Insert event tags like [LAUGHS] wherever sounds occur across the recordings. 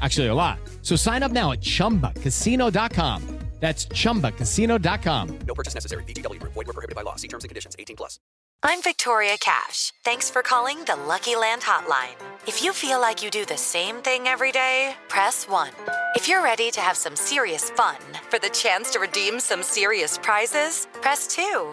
Actually, a lot. So sign up now at ChumbaCasino.com. That's ChumbaCasino.com. No purchase necessary. VGW Group. Void where prohibited by law. See terms and conditions. 18 plus. I'm Victoria Cash. Thanks for calling the Lucky Land Hotline. If you feel like you do the same thing every day, press 1. If you're ready to have some serious fun for the chance to redeem some serious prizes, press 2.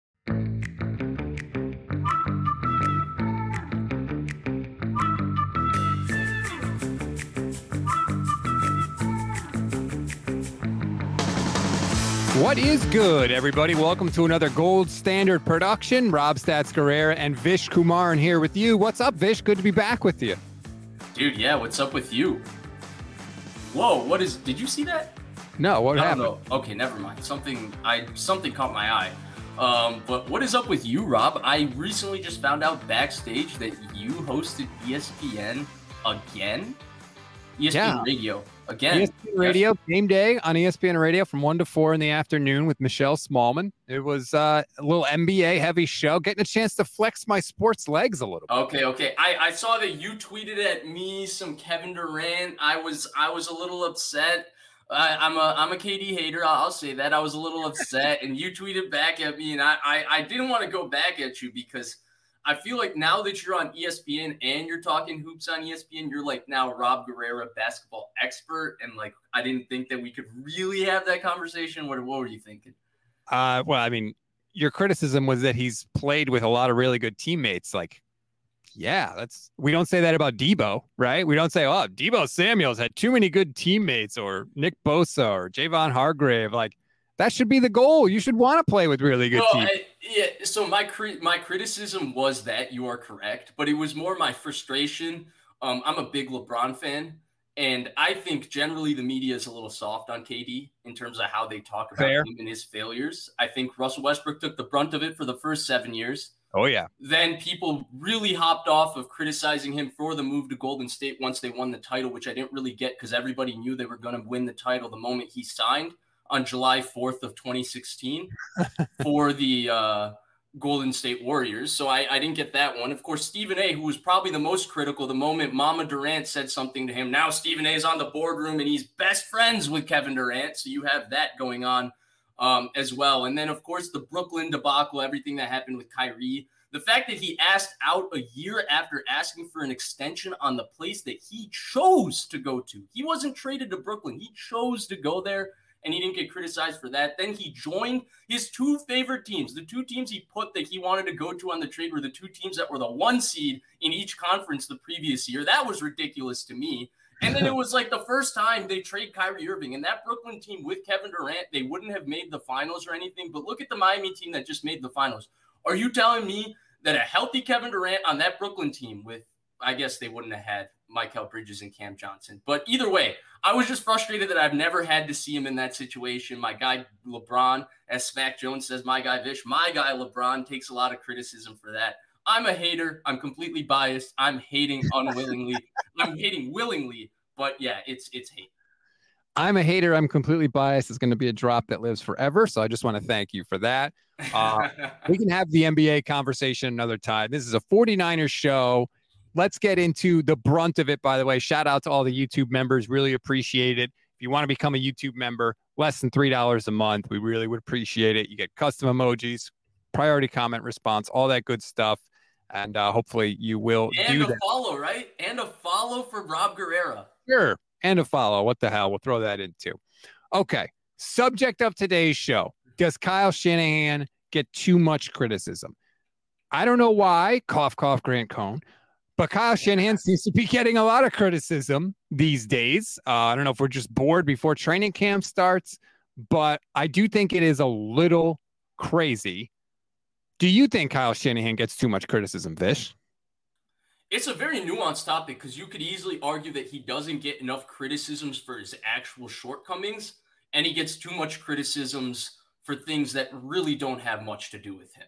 What is good, everybody? Welcome to another Gold Standard production. Rob Stats Guerrera and Vish Kumaran here with you. What's up, Vish? Good to be back with you. Dude, yeah, what's up with you? Whoa, what is did you see that? No, what I don't happened? know. Okay, never mind. Something I something caught my eye. Um, but what is up with you, Rob? I recently just found out backstage that you hosted ESPN again. ESPN Yeah. Radio again. ESPN Radio, game day on ESPN Radio from 1 to 4 in the afternoon with Michelle Smallmon. It was uh, a little NBA heavy show, getting a chance to flex my sports legs a little bit. Okay, okay. I, I saw that you tweeted at me some Kevin Durant. I was I was a little upset. I, I'm a I'm a KD hater. I'll, I'll say that. I was a little upset, and you tweeted back at me, and I I, I didn't want to go back at you because I feel like now that you're on ESPN and you're talking hoops on ESPN, you're like now Rob Guerrera, basketball expert, and like I didn't think that we could really have that conversation. What what were you thinking? Uh, well, I mean, your criticism was that he's played with a lot of really good teammates. Like, yeah, that's we don't say that about Deebo, right? We don't say, oh, Deebo Samuels had too many good teammates, or Nick Bosa, or Javon Hargrave. Like, that should be the goal. You should want to play with really good Well, teams. I, yeah. So my my criticism was that you are correct, but it was more my frustration. Um, I'm a big LeBron fan, and I think generally the media is a little soft on KD in terms of how they talk about Fair. him and his failures. I think Russell Westbrook took the brunt of it for the first seven years. oh yeah, Then people really hopped off of criticizing him for the move to Golden State once they won the title, which I didn't really get because everybody knew they were going to win the title the moment he signed on July 4th of 2016 [LAUGHS] for the uh, Golden State Warriors. So I, I didn't get that one. Of course, Stephen A., who was probably the most critical the moment Mama Durant said something to him. Now Stephen A. is on the boardroom and he's best friends with Kevin Durant. So you have that going on um, as well. And then, of course, the Brooklyn debacle, everything that happened with Kyrie. The fact that he asked out a year after asking for an extension on the place that he chose to go to. He wasn't traded to Brooklyn. He chose to go there and he didn't get criticized for that. Then he joined his two favorite teams. The two teams he put that he wanted to go to on the trade were the two teams that were the one seed in each conference the previous year. That was ridiculous to me. And then it was like the first time they trade Kyrie Irving and that Brooklyn team with Kevin Durant, they wouldn't have made the finals or anything. But look at the Miami team that just made the finals. Are you telling me that a healthy Kevin Durant on that Brooklyn team with, I guess they wouldn't have had Mikal Bridges and Cam Johnson. But either way, I was just frustrated that I've never had to see him in that situation. My guy LeBron, as Smack Jones says, my guy Vish, my guy LeBron takes a lot of criticism for that. I'm a hater. I'm completely biased. I'm hating [LAUGHS] unwillingly. I'm hating willingly. But yeah, it's it's hate. I'm a hater. I'm completely biased. It's going to be a drop that lives forever. So I just want to thank you for that. Uh, [LAUGHS] we can have the NBA conversation another time. This is a 49ers show. Let's get into the brunt of it, by the way. Shout out to all the YouTube members. Really appreciate it. If you want to become a YouTube member, less than $3 a month. We really would appreciate it. You get custom emojis, priority comment response, all that good stuff. And uh, hopefully you will and do a that. follow, right? And a follow for Rob Guerrera. Sure. And a follow. What the hell? We'll throw that in too. Okay. Subject of today's show Does Kyle Shanahan get too much criticism? I don't know why, cough, cough, Grant Cohn, but Kyle Shanahan seems to be getting a lot of criticism these days. Uh, I don't know if we're just bored before training camp starts, but I do think it is a little crazy. Do you think Kyle Shanahan gets too much criticism, Vish? It's a very nuanced topic because you could easily argue that he doesn't get enough criticisms for his actual shortcomings, and he gets too much criticisms for things that really don't have much to do with him.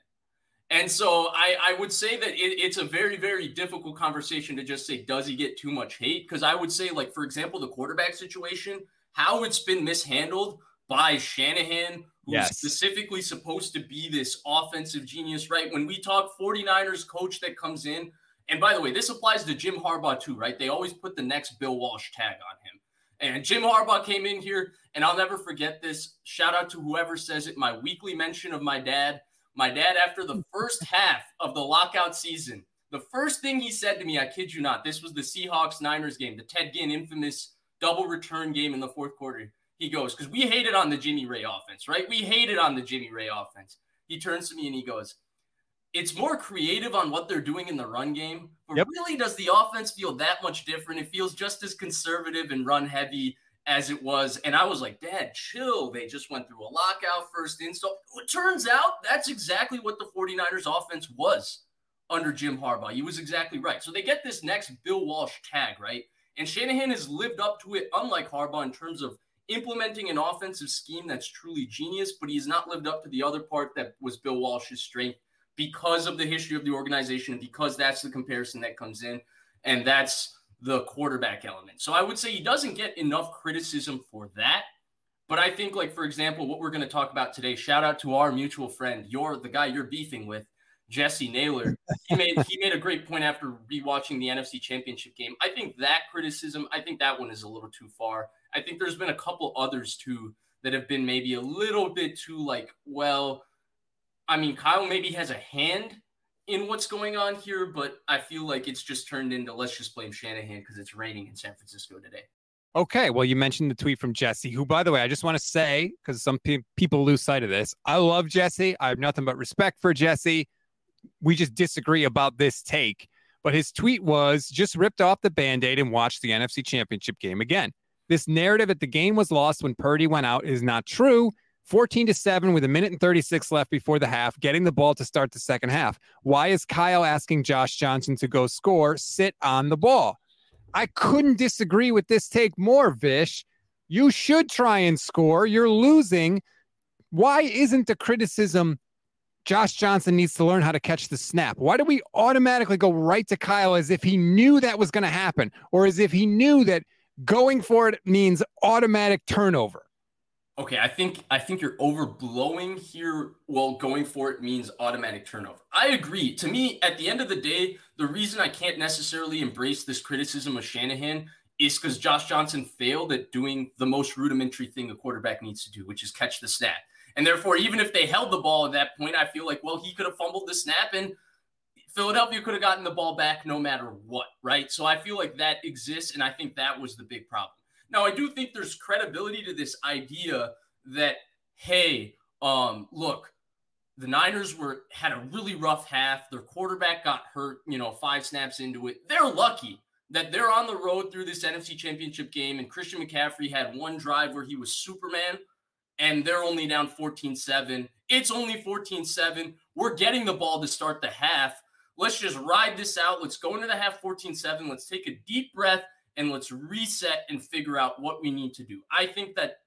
And so I, I would say that it, it's a very, very difficult conversation to just say, does he get too much hate? Because I would say, like, for example, the quarterback situation, how it's been mishandled by Shanahan, who's Yes. specifically supposed to be this offensive genius, right? When we talk 49ers coach that comes in, and by the way, this applies to Jim Harbaugh too, right? They always put the next Bill Walsh tag on him. And Jim Harbaugh came in here, and I'll never forget this. Shout out to whoever says it. My weekly mention of my dad. My dad, after the first half of the lockout season, the first thing he said to me, I kid you not, this was the Seahawks Niners game, the Ted Ginn infamous double return game in the fourth quarter. He goes, because we hated on the Jimmy Raye offense, right? We hated on the Jimmy Raye offense. He turns to me and he goes, it's more creative on what they're doing in the run game. But Yep. really, does the offense feel that much different? It feels just as conservative and run heavy as it was. And I was like, Dad, chill. They just went through a lockout first install. It turns out that's exactly what the 49ers offense was under Jim Harbaugh. He was exactly right. So they get this next Bill Walsh tag, right? And Shanahan has lived up to it, unlike Harbaugh, in terms of implementing an offensive scheme that's truly genius, but he's not lived up to the other part that was Bill Walsh's strength because of the history of the organization and because that's the comparison that comes in. And that's the quarterback element. So I would say he doesn't get enough criticism for that. But I think, like, for example, what we're going to talk about today, shout out to our mutual friend, you're the guy you're beefing with, Jesse Naylor. He [LAUGHS] made he made a great point after rewatching the NFC championship game. I think that criticism, I think that one is a little too far. I think there's been a couple others too that have been maybe a little bit too like, well, I mean, Kyle maybe has a hand in what's going on here, but I feel like it's just turned into let's just blame Shanahan because it's raining in San Francisco today. Okay. Well, you mentioned the tweet from Jesse, who, by the way, I just want to say, because some pe- people lose sight of this, I love Jesse. I have nothing but respect for Jesse. We just disagree about this take. But his tweet was just ripped off the band aid and watched the NFC championship game again. This narrative that the game was lost when Purdy went out is not true. 14 to 7 with a minute and 36 left before the half, getting the ball to start the second half. Why is Kyle asking Josh Johnson to go score? Sit on the ball. I couldn't disagree with this take more, Vish. You should try and score. You're losing. Why isn't the criticism Josh Johnson needs to learn how to catch the snap? Why do we automatically go right to Kyle as if he knew that was going to happen or as if he knew that going for it means automatic turnover? Okay, I think I think you're overblowing here. Well, going for it means automatic turnover. I agree. To me, at the end of the day, the reason I can't necessarily embrace this criticism of Shanahan is because Josh Johnson failed at doing the most rudimentary thing a quarterback needs to do, which is catch the snap. And therefore, even if they held the ball at that point, I feel like, well, he could have fumbled the snap and Philadelphia could have gotten the ball back no matter what, right? So I feel like that exists, and I think that was the big problem. Now, I do think there's credibility to this idea that, hey, um, look, the Niners were had a really rough half. Their quarterback got hurt, you know, five snaps into it. They're lucky that they're on the road through this NFC championship game, and Christian McCaffrey had one drive where he was Superman, and they're only down 14-7. It's only 14-7. We're getting the ball to start the half. Let's just ride this out. Let's go into the half 14-7. Let's take a deep breath and let's reset and figure out what we need to do. I think that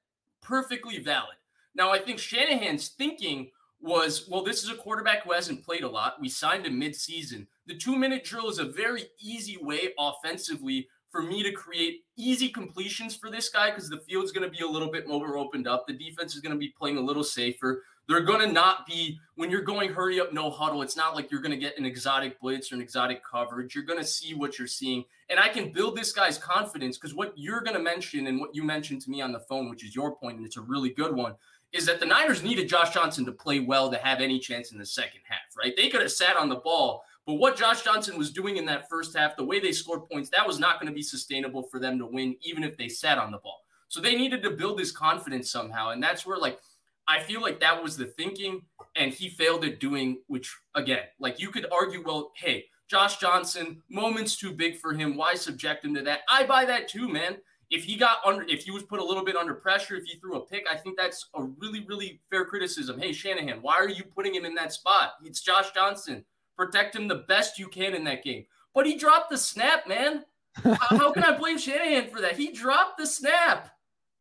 perfectly valid. Now, I think Shanahan's thinking was, well, this is a quarterback who hasn't played a lot. We signed him mid-season. The two-minute drill is a very easy way offensively for me to create easy completions for this guy because the field's going to be a little bit more opened up. The defense is going to be playing a little safer. They're going to not be, when you're going hurry up, no huddle, it's not like you're going to get an exotic blitz or an exotic coverage. You're going to see what you're seeing. And I can build this guy's confidence because what you're going to mention and what you mentioned to me on the phone, which is your point, and it's a really good one, is that the Niners needed Josh Johnson to play well to have any chance in the second half, right? They could have sat on the ball. But what Josh Johnson was doing in that first half, the way they scored points, that was not going to be sustainable for them to win, even if they sat on the ball. So they needed to build his confidence somehow. And that's where, like, I feel like that was the thinking, and he failed at doing, which again, like you could argue, well, hey, Josh Johnson, moments too big for him. Why subject him to that? I buy that too, man. If he got under, if he was put a little bit under pressure, if he threw a pick, I think that's a really, really fair criticism. Hey, Shanahan, why are you putting him in that spot? It's Josh Johnson. Protect him the best you can in that game. But he dropped the snap, man. How can I blame Shanahan for that? He dropped the snap.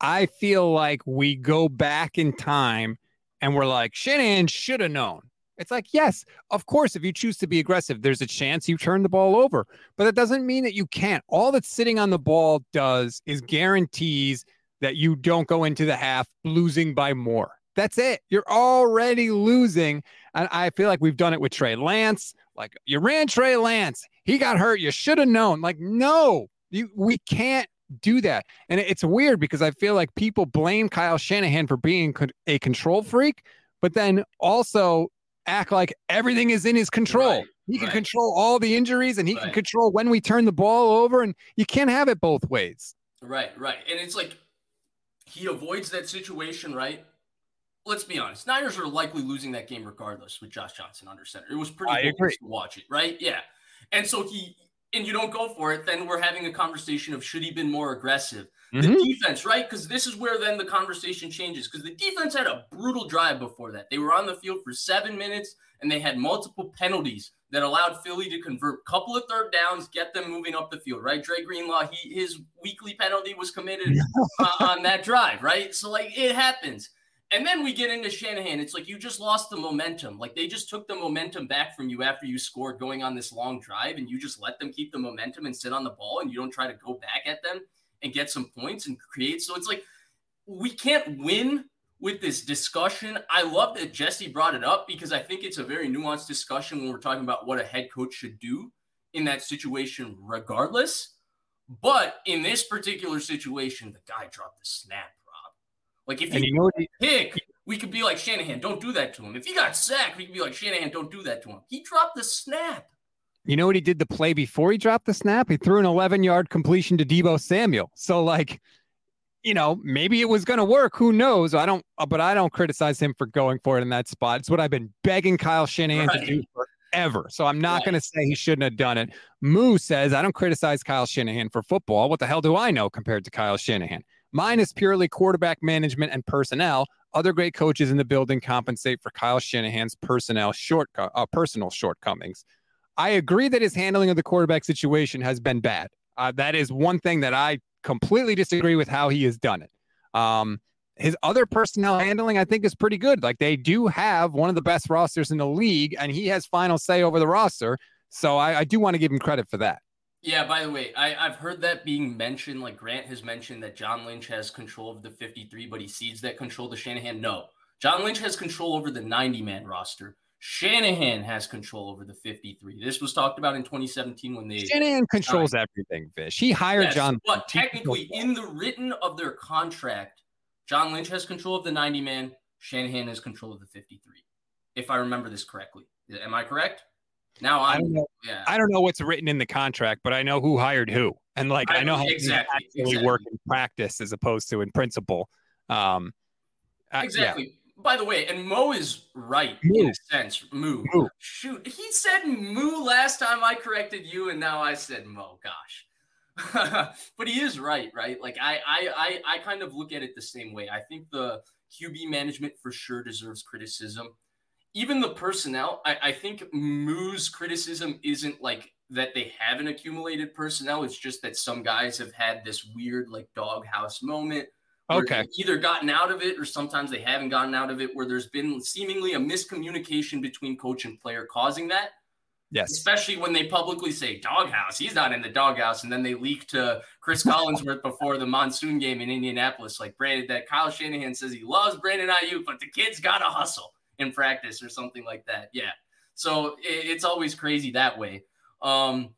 I feel like we go back in time and we're like, Shanahan should have known. It's like, yes, of course, if you choose to be aggressive, there's a chance you turn the ball over, but that doesn't mean that you can't. All that sitting on the ball does is guarantees that you don't go into the half losing by more. That's it. You're already losing. And I feel like we've done it with Trey Lance. Like you ran Trey Lance. He got hurt. You should have known. Like, no, you, we can't do that. And it's weird because I feel like people blame Kyle Shanahan for being a control freak, but then also act like everything is in his control. Right, he can right. control all the injuries and he right. can control when we turn the ball over, and you can't have it both ways. Right, right. And it's like he avoids that situation, right? Let's be honest. Niners are likely losing that game regardless with Josh Johnson under center. It was pretty cool to watch it, right? Yeah. And so he and you don't go for it, then we're having a conversation of should he been more aggressive. Mm-hmm. The defense, right? Because this is where then the conversation changes. Because the defense had a brutal drive before that. They were on the field for seven minutes and they had multiple penalties that allowed Philly to convert a couple of third downs, get them moving up the field, right? Dre Greenlaw, he his weekly penalty was committed [LAUGHS] uh, on that drive, right? So like it happens. And then we get into Shanahan. It's like you just lost the momentum. Like they just took the momentum back from you after you scored going on this long drive, and you just let them keep the momentum and sit on the ball, and you don't try to go back at them and get some points and create. So it's like we can't win with this discussion. I love that Jesse brought it up because I think it's a very nuanced discussion when we're talking about what a head coach should do in that situation, regardless. But in this particular situation, the guy dropped the snap like if you, you know he, pick, we could be like Shanahan, don't do that to him. If he got sacked, we could be like Shanahan, don't do that to him. He dropped the snap. You know what he did the play before he dropped the snap? He threw an 11 yard completion to Deebo Samuel. So like, you know, maybe it was going to work. Who knows? I don't, uh, but I don't criticize him for going for it in that spot. It's what I've been begging Kyle Shanahan right. to do forever. So I'm not right. going to say he shouldn't have done it. Moo says, I don't criticize Kyle Shanahan for football. What the hell do I know compared to Kyle Shanahan? Mine is purely quarterback management and personnel. Other great coaches in the building compensate for Kyle Shanahan's personnel uh, personal shortcomings. I agree that his handling of the quarterback situation has been bad. Uh, that is one thing that I completely disagree with how he has done it. Um, his other personnel handling, I think, is pretty good. Like they do have one of the best rosters in the league, and he has final say over the roster. So I, I do want to give him credit for that. Yeah, by the way, I, I've heard that being mentioned. Like Grant has mentioned that John Lynch has control of the 53, but he cedes that control to Shanahan. No, John Lynch has control over the 90 man roster. Shanahan has control over the 53. This was talked about in 2017 when they Shanahan controls signed. everything, Vish. He hired yes, John. But technically, in the written of their contract, John Lynch has control of the 90 man. Shanahan has control of the 53. If I remember this correctly. Am I correct? Now I'm, I don't know. Yeah. I don't know what's written in the contract, but I know who hired who, and like I, I know how exactly, actually exactly. work in practice as opposed to in principle. Um, exactly. Yeah. By the way, and Mo is right moo. in a sense. Moo. moo. Shoot, he said moo last time I corrected you, and now I said Mo. Gosh. [LAUGHS] but he is right, right? Like I, I, I, I kind of look at it the same way. I think the QB management for sure deserves criticism even the personnel, I, I think Moo's criticism isn't like that they haven't accumulated personnel. It's just that some guys have had this weird like doghouse moment. Okay. Either gotten out of it or sometimes they haven't gotten out of it where there's been seemingly a miscommunication between coach and player causing that. Yes. Especially when they publicly say doghouse. He's not in the doghouse. And then they leak to Chris [LAUGHS] Collinsworth before the monsoon game in Indianapolis. Like Brandon, that Kyle Shanahan says he loves Brandon Aiyuk, but the kid's got to hustle in practice or something like that. Yeah. So it, it's always crazy that way. Um,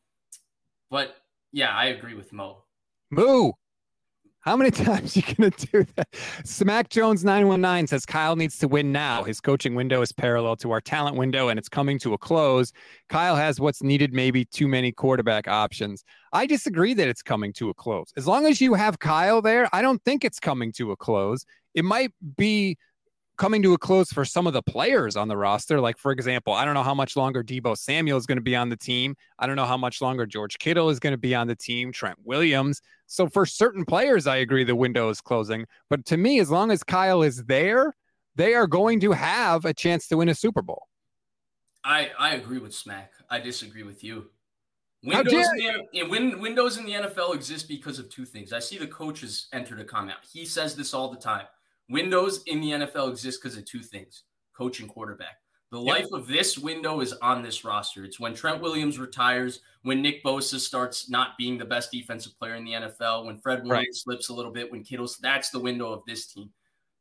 but yeah, I agree with Mo. Moo. How many [LAUGHS] times you gonna do that? Smack Jones 919 says Kyle needs to win now. His coaching window is parallel to our talent window and it's coming to a close. Kyle has what's needed, maybe too many quarterback options. I disagree that it's coming to a close. As long as you have Kyle there, I don't think it's coming to a close. It might be coming to a close for some of the players on the roster. Like, for example, I don't know how much longer Deebo Samuel is going to be on the team. I don't know how much longer George Kittle is going to be on the team, Trent Williams. So, for certain players, I agree the window is closing. But to me, as long as Kyle is there, they are going to have a chance to win a Super Bowl. I, I agree with Smack. I disagree with you. Windows in, the, win, windows in the NFL exist because of two things. I see the coaches entered a comment. He says this all the time Windows in the NFL exist because of two things coach and quarterback. The yep. life of this window is on this roster. It's when Trent Williams retires, when Nick Bosa starts not being the best defensive player in the NFL, when Fred Williams right. slips a little bit, when Kittle's that's the window of this team.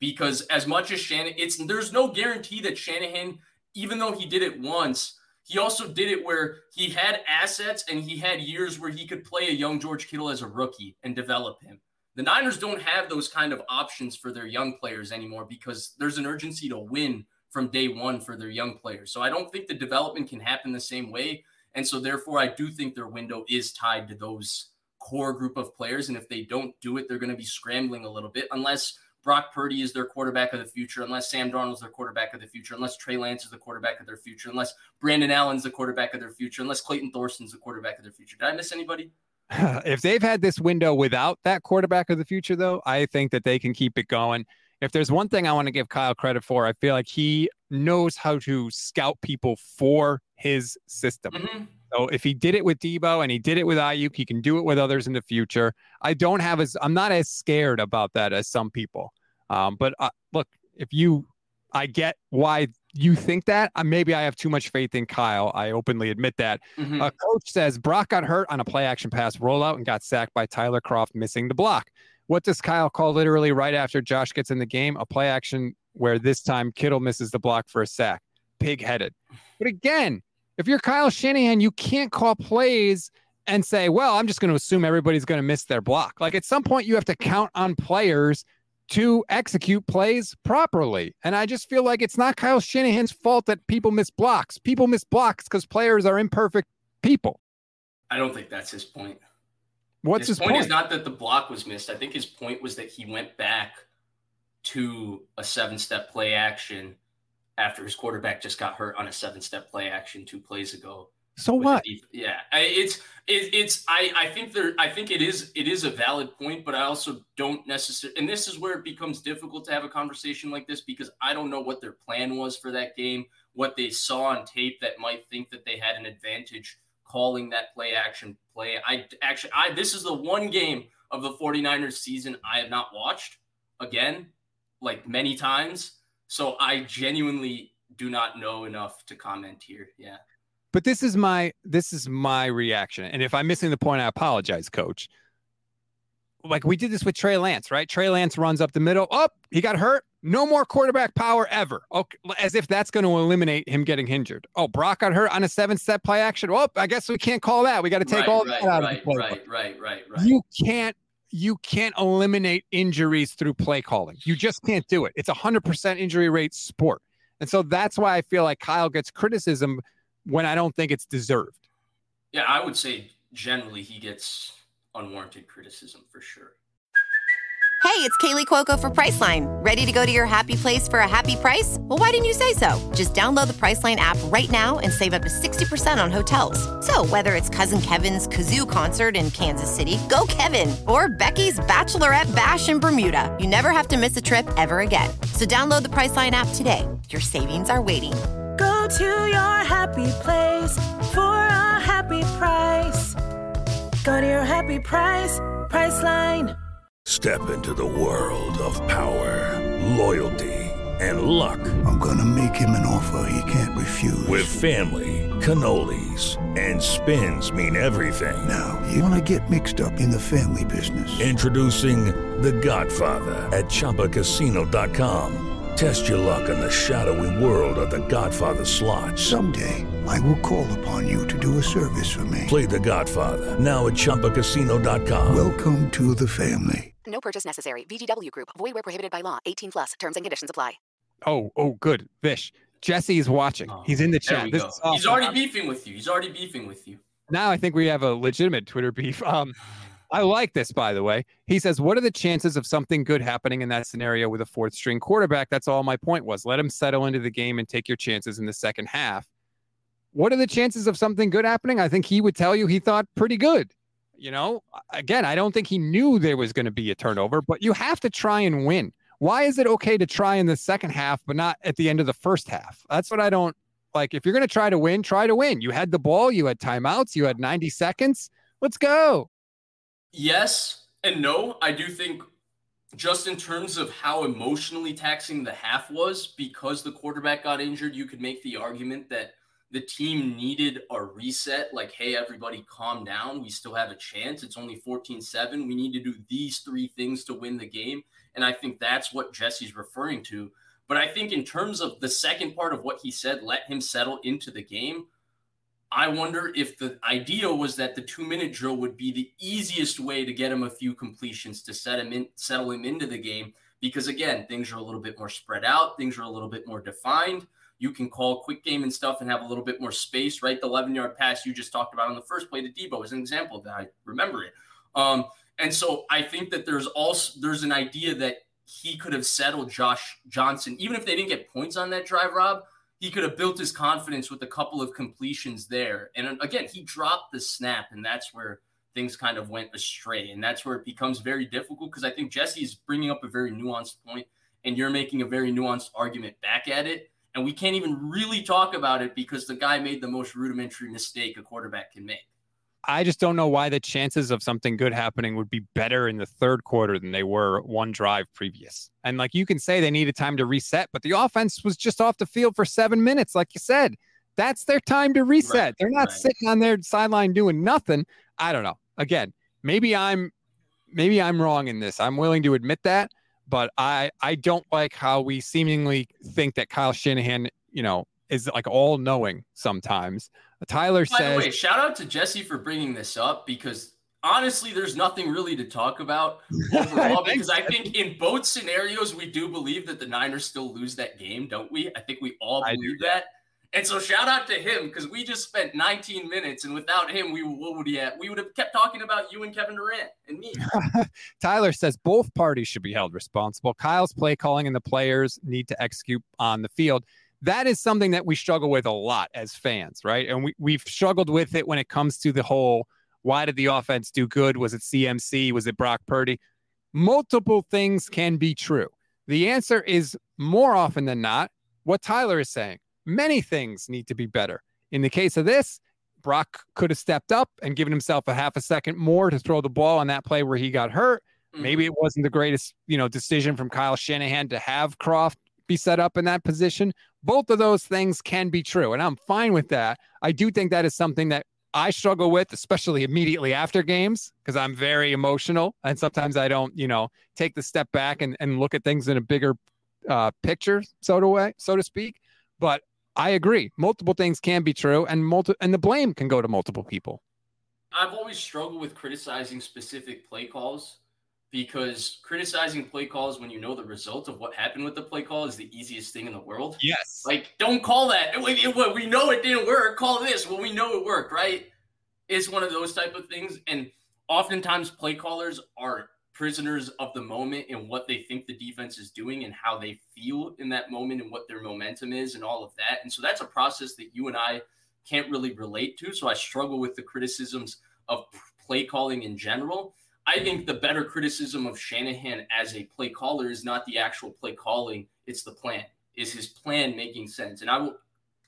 Because as much as Shannon, it's there's no guarantee that Shanahan, even though he did it once, he also did it where he had assets and he had years where he could play a young George Kittle as a rookie and develop him. The Niners don't have those kind of options for their young players anymore because there's an urgency to win from day one for their young players. So I don't think the development can happen the same way. And so therefore, I do think their window is tied to those core group of players. And if they don't do it, they're going to be scrambling a little bit unless Brock Purdy is their quarterback of the future, unless Sam Darnold's their quarterback of the future, unless Trey Lance is the quarterback of their future, unless Brandon Allen's the quarterback of their future, unless Clayton Thorson's the quarterback of their future. Did I miss anybody? [LAUGHS] if they've had this window without that quarterback of the future, though, I think that they can keep it going. If there's one thing I want to give Kyle credit for, I feel like he knows how to scout people for his system. Mm-hmm. So if he did it with Deebo and he did it with Aiyuk, he can do it with others in the future. I don't have as I'm not as scared about that as some people. Um, but uh, look, if you, I get why you think that. Uh, maybe I have too much faith in Kyle. I openly admit that. Mm-hmm. A coach says Brock got hurt on a play action pass rollout and got sacked by Tyler Kroft missing the block. What does Kyle call literally right after Josh gets in the game? A play action where this time Kittle misses the block for a sack. Pig headed. But again, if you're Kyle Shanahan, you can't call plays and say, well, I'm just going to assume everybody's going to miss their block. Like at some point, you have to count on players to execute plays properly. And I just feel like it's not Kyle Shanahan's fault that people miss blocks. People miss blocks because players are imperfect people. I don't think that's his point. What's his, his point, point? Is not that the block was missed. I think his point was that he went back to a seven-step play action after his quarterback just got hurt on a seven-step play action two plays ago. So what? Yeah, it's it, it's I I think there I think it is it is a valid point, but I also don't necessarily. And this is where it becomes difficult to have a conversation like this because I don't know what their plan was for that game, what they saw on tape that might think that they had an advantage calling that play action play. I actually I this is the one game of the 49ers season I have not watched again like many times. So I genuinely do not know enough to comment here. Yeah. But this is my this is my reaction. And if I'm missing the point, I apologize, coach. Like we did this with Trey Lance, right? Trey Lance runs up the middle. Up, oh, he got hurt. No more quarterback power ever. Okay, as if that's going to eliminate him getting injured. Oh, Brock got hurt on a seven-step play action. Well, I guess we can't call that. We got to take right, all right, that out right, of the play. Right, right, right, right. You can't you can't eliminate injuries through play calling. You just can't do it. It's a hundred percent injury rate sport. And so that's why I feel like Kyle gets criticism when I don't think it's deserved. Yeah, I would say generally he gets unwarranted criticism for sure. Hey, it's Kaley Cuoco for Priceline. Ready to go to your happy place for a happy price? Well, why didn't you say so? Just download the Priceline app right now and save up to 60% on hotels. So, whether it's Cousin Kevin's Kazoo concert in Kansas City, go Kevin, or Becky's Bachelorette Bash in Bermuda, you never have to miss a trip ever again. So, download the Priceline app today. Your savings are waiting Go to your happy place for a happy price. Go to your happy price, Priceline. Step into the world of power, loyalty and luck. I'm going to make him an offer he can't refuse. With family, cannolis, and spins mean everything. Now, you want to get mixed up in the family business. Introducing The Godfather at ChumbaCasino.com. Test your luck in the shadowy world of The Godfather slot. Someday, I will call upon you to do a service for me. Play The Godfather now at ChumbaCasino.com. Welcome to the family. No purchase necessary. VGW Group. Void where prohibited by law. 18 plus. Terms and conditions apply. Oh, oh, good. Vish. Jesse's watching. He's in the chat. This go. is He's already beefing with you. He's already beefing with you. now I think we have a legitimate Twitter beef. Um, I like this, by the way. He says, What are the chances of something good happening in that scenario with a fourth string quarterback? That's all my point was. Let him settle into the game and take your chances in the second half. What are the chances of something good happening? I think he would tell you he thought pretty good. You know, again, I don't think he knew there was going to be a turnover, but you have to try and win. Why is it okay to try in the second half, but not at the end of the first half? That's what I don't like. If you're going to try to win, try to win. You had the ball, you had timeouts, you had 90 seconds. Let's go. Yes and no. I do think just in terms of how emotionally taxing the half was, because the quarterback got injured, you could make the argument that the team needed a reset. Like, hey, everybody calm down. We still have a chance. It's only 14 7. We need to do these three things to win the game. And I think that's what Jesse's referring to. But I think in terms of the second part of what he said, let him settle into the game. I wonder if the idea was that the two minute drill would be the easiest way to get him a few completions to set him in, settle him into the game. Because again, things are a little bit more spread out, things are a little bit more defined. You can call quick game and stuff and have a little bit more space, right? The 11 yard pass you just talked about on the first play to Deebo is an example that. I remember it. Um, and so I think that there's also there's an idea that he could have settled Josh Johnson, even if they didn't get points on that drive, Rob he could have built his confidence with a couple of completions there. And uh, again, he dropped the snap, and that's where things kind of went astray. And that's where it becomes very difficult because I think Jesse's bringing up a very nuanced point, and you're making a very nuanced argument back at it. And we can't even really talk about it because the guy made the most rudimentary mistake a quarterback can make. I just don't know why the chances of something good happening would be better in the third quarter than they were one drive previous. And like you can say they needed time to reset, but the offense was just off the field for seven minutes. Like you said, that's their time to reset. Right, They're not right. sitting on their sideline doing nothing. I don't know. Again, maybe I'm maybe I'm wrong in this. I'm willing to admit that, but I I don't like how we seemingly think that Kyle Shanahan, you know, is like all knowing sometimes. Tyler By says the way, shout out to Jesse for bringing this up because honestly, there's nothing really to talk about [LAUGHS] overall because I think in both scenarios, we do believe that the Niners still lose that game, don't we? I think we all believe that. And so shout out to him because we just spent 19 minutes, and without him, we what would he have? We would have kept talking about you and Kevin Durant and me. [LAUGHS] Tyler says both parties should be held responsible. Kyle's play calling and the players need to execute on the field. That is something that we struggle with a lot as fans, right? And we, we've struggled with it when it comes to the whole why did the offense do good? Was it CMC? Was it Brock Purdy? Multiple things can be true. The answer is more often than not what Tyler is saying. Many things need to be better. In the case of this, Brock could have stepped up and given himself a half a second more to throw the ball on that play where he got hurt. Maybe mm-hmm. it wasn't the greatest, you know, decision from Kyle Shanahan to have Kroft be set up in that position. Both of those things can be true, and I'm fine with that. I do think that is something that I struggle with, especially immediately after games, because I'm very emotional, and sometimes I don't, you know, take the step back and, and look at things in a bigger uh, picture, so to way, so to speak. But I agree, multiple things can be true, and multi- and the blame can go to multiple people. I've always struggled with criticizing specific play calls because criticizing play calls when you know the result of what happened with the play call is the easiest thing in the world. Yes. Like, don't call that. We, we- know it didn't work. Call this. Well, we know it worked, right? It's one of those type of things. And oftentimes, play callers are prisoners of the moment and what they think the defense is doing and how they feel in that moment and what their momentum is and all of that. And so that's a process that you and I can't really relate to. So I struggle with the criticisms of play calling in general. I think the better criticism of Shanahan as a play caller is not the actual play calling, it's the plan. Is his plan making sense? And I will,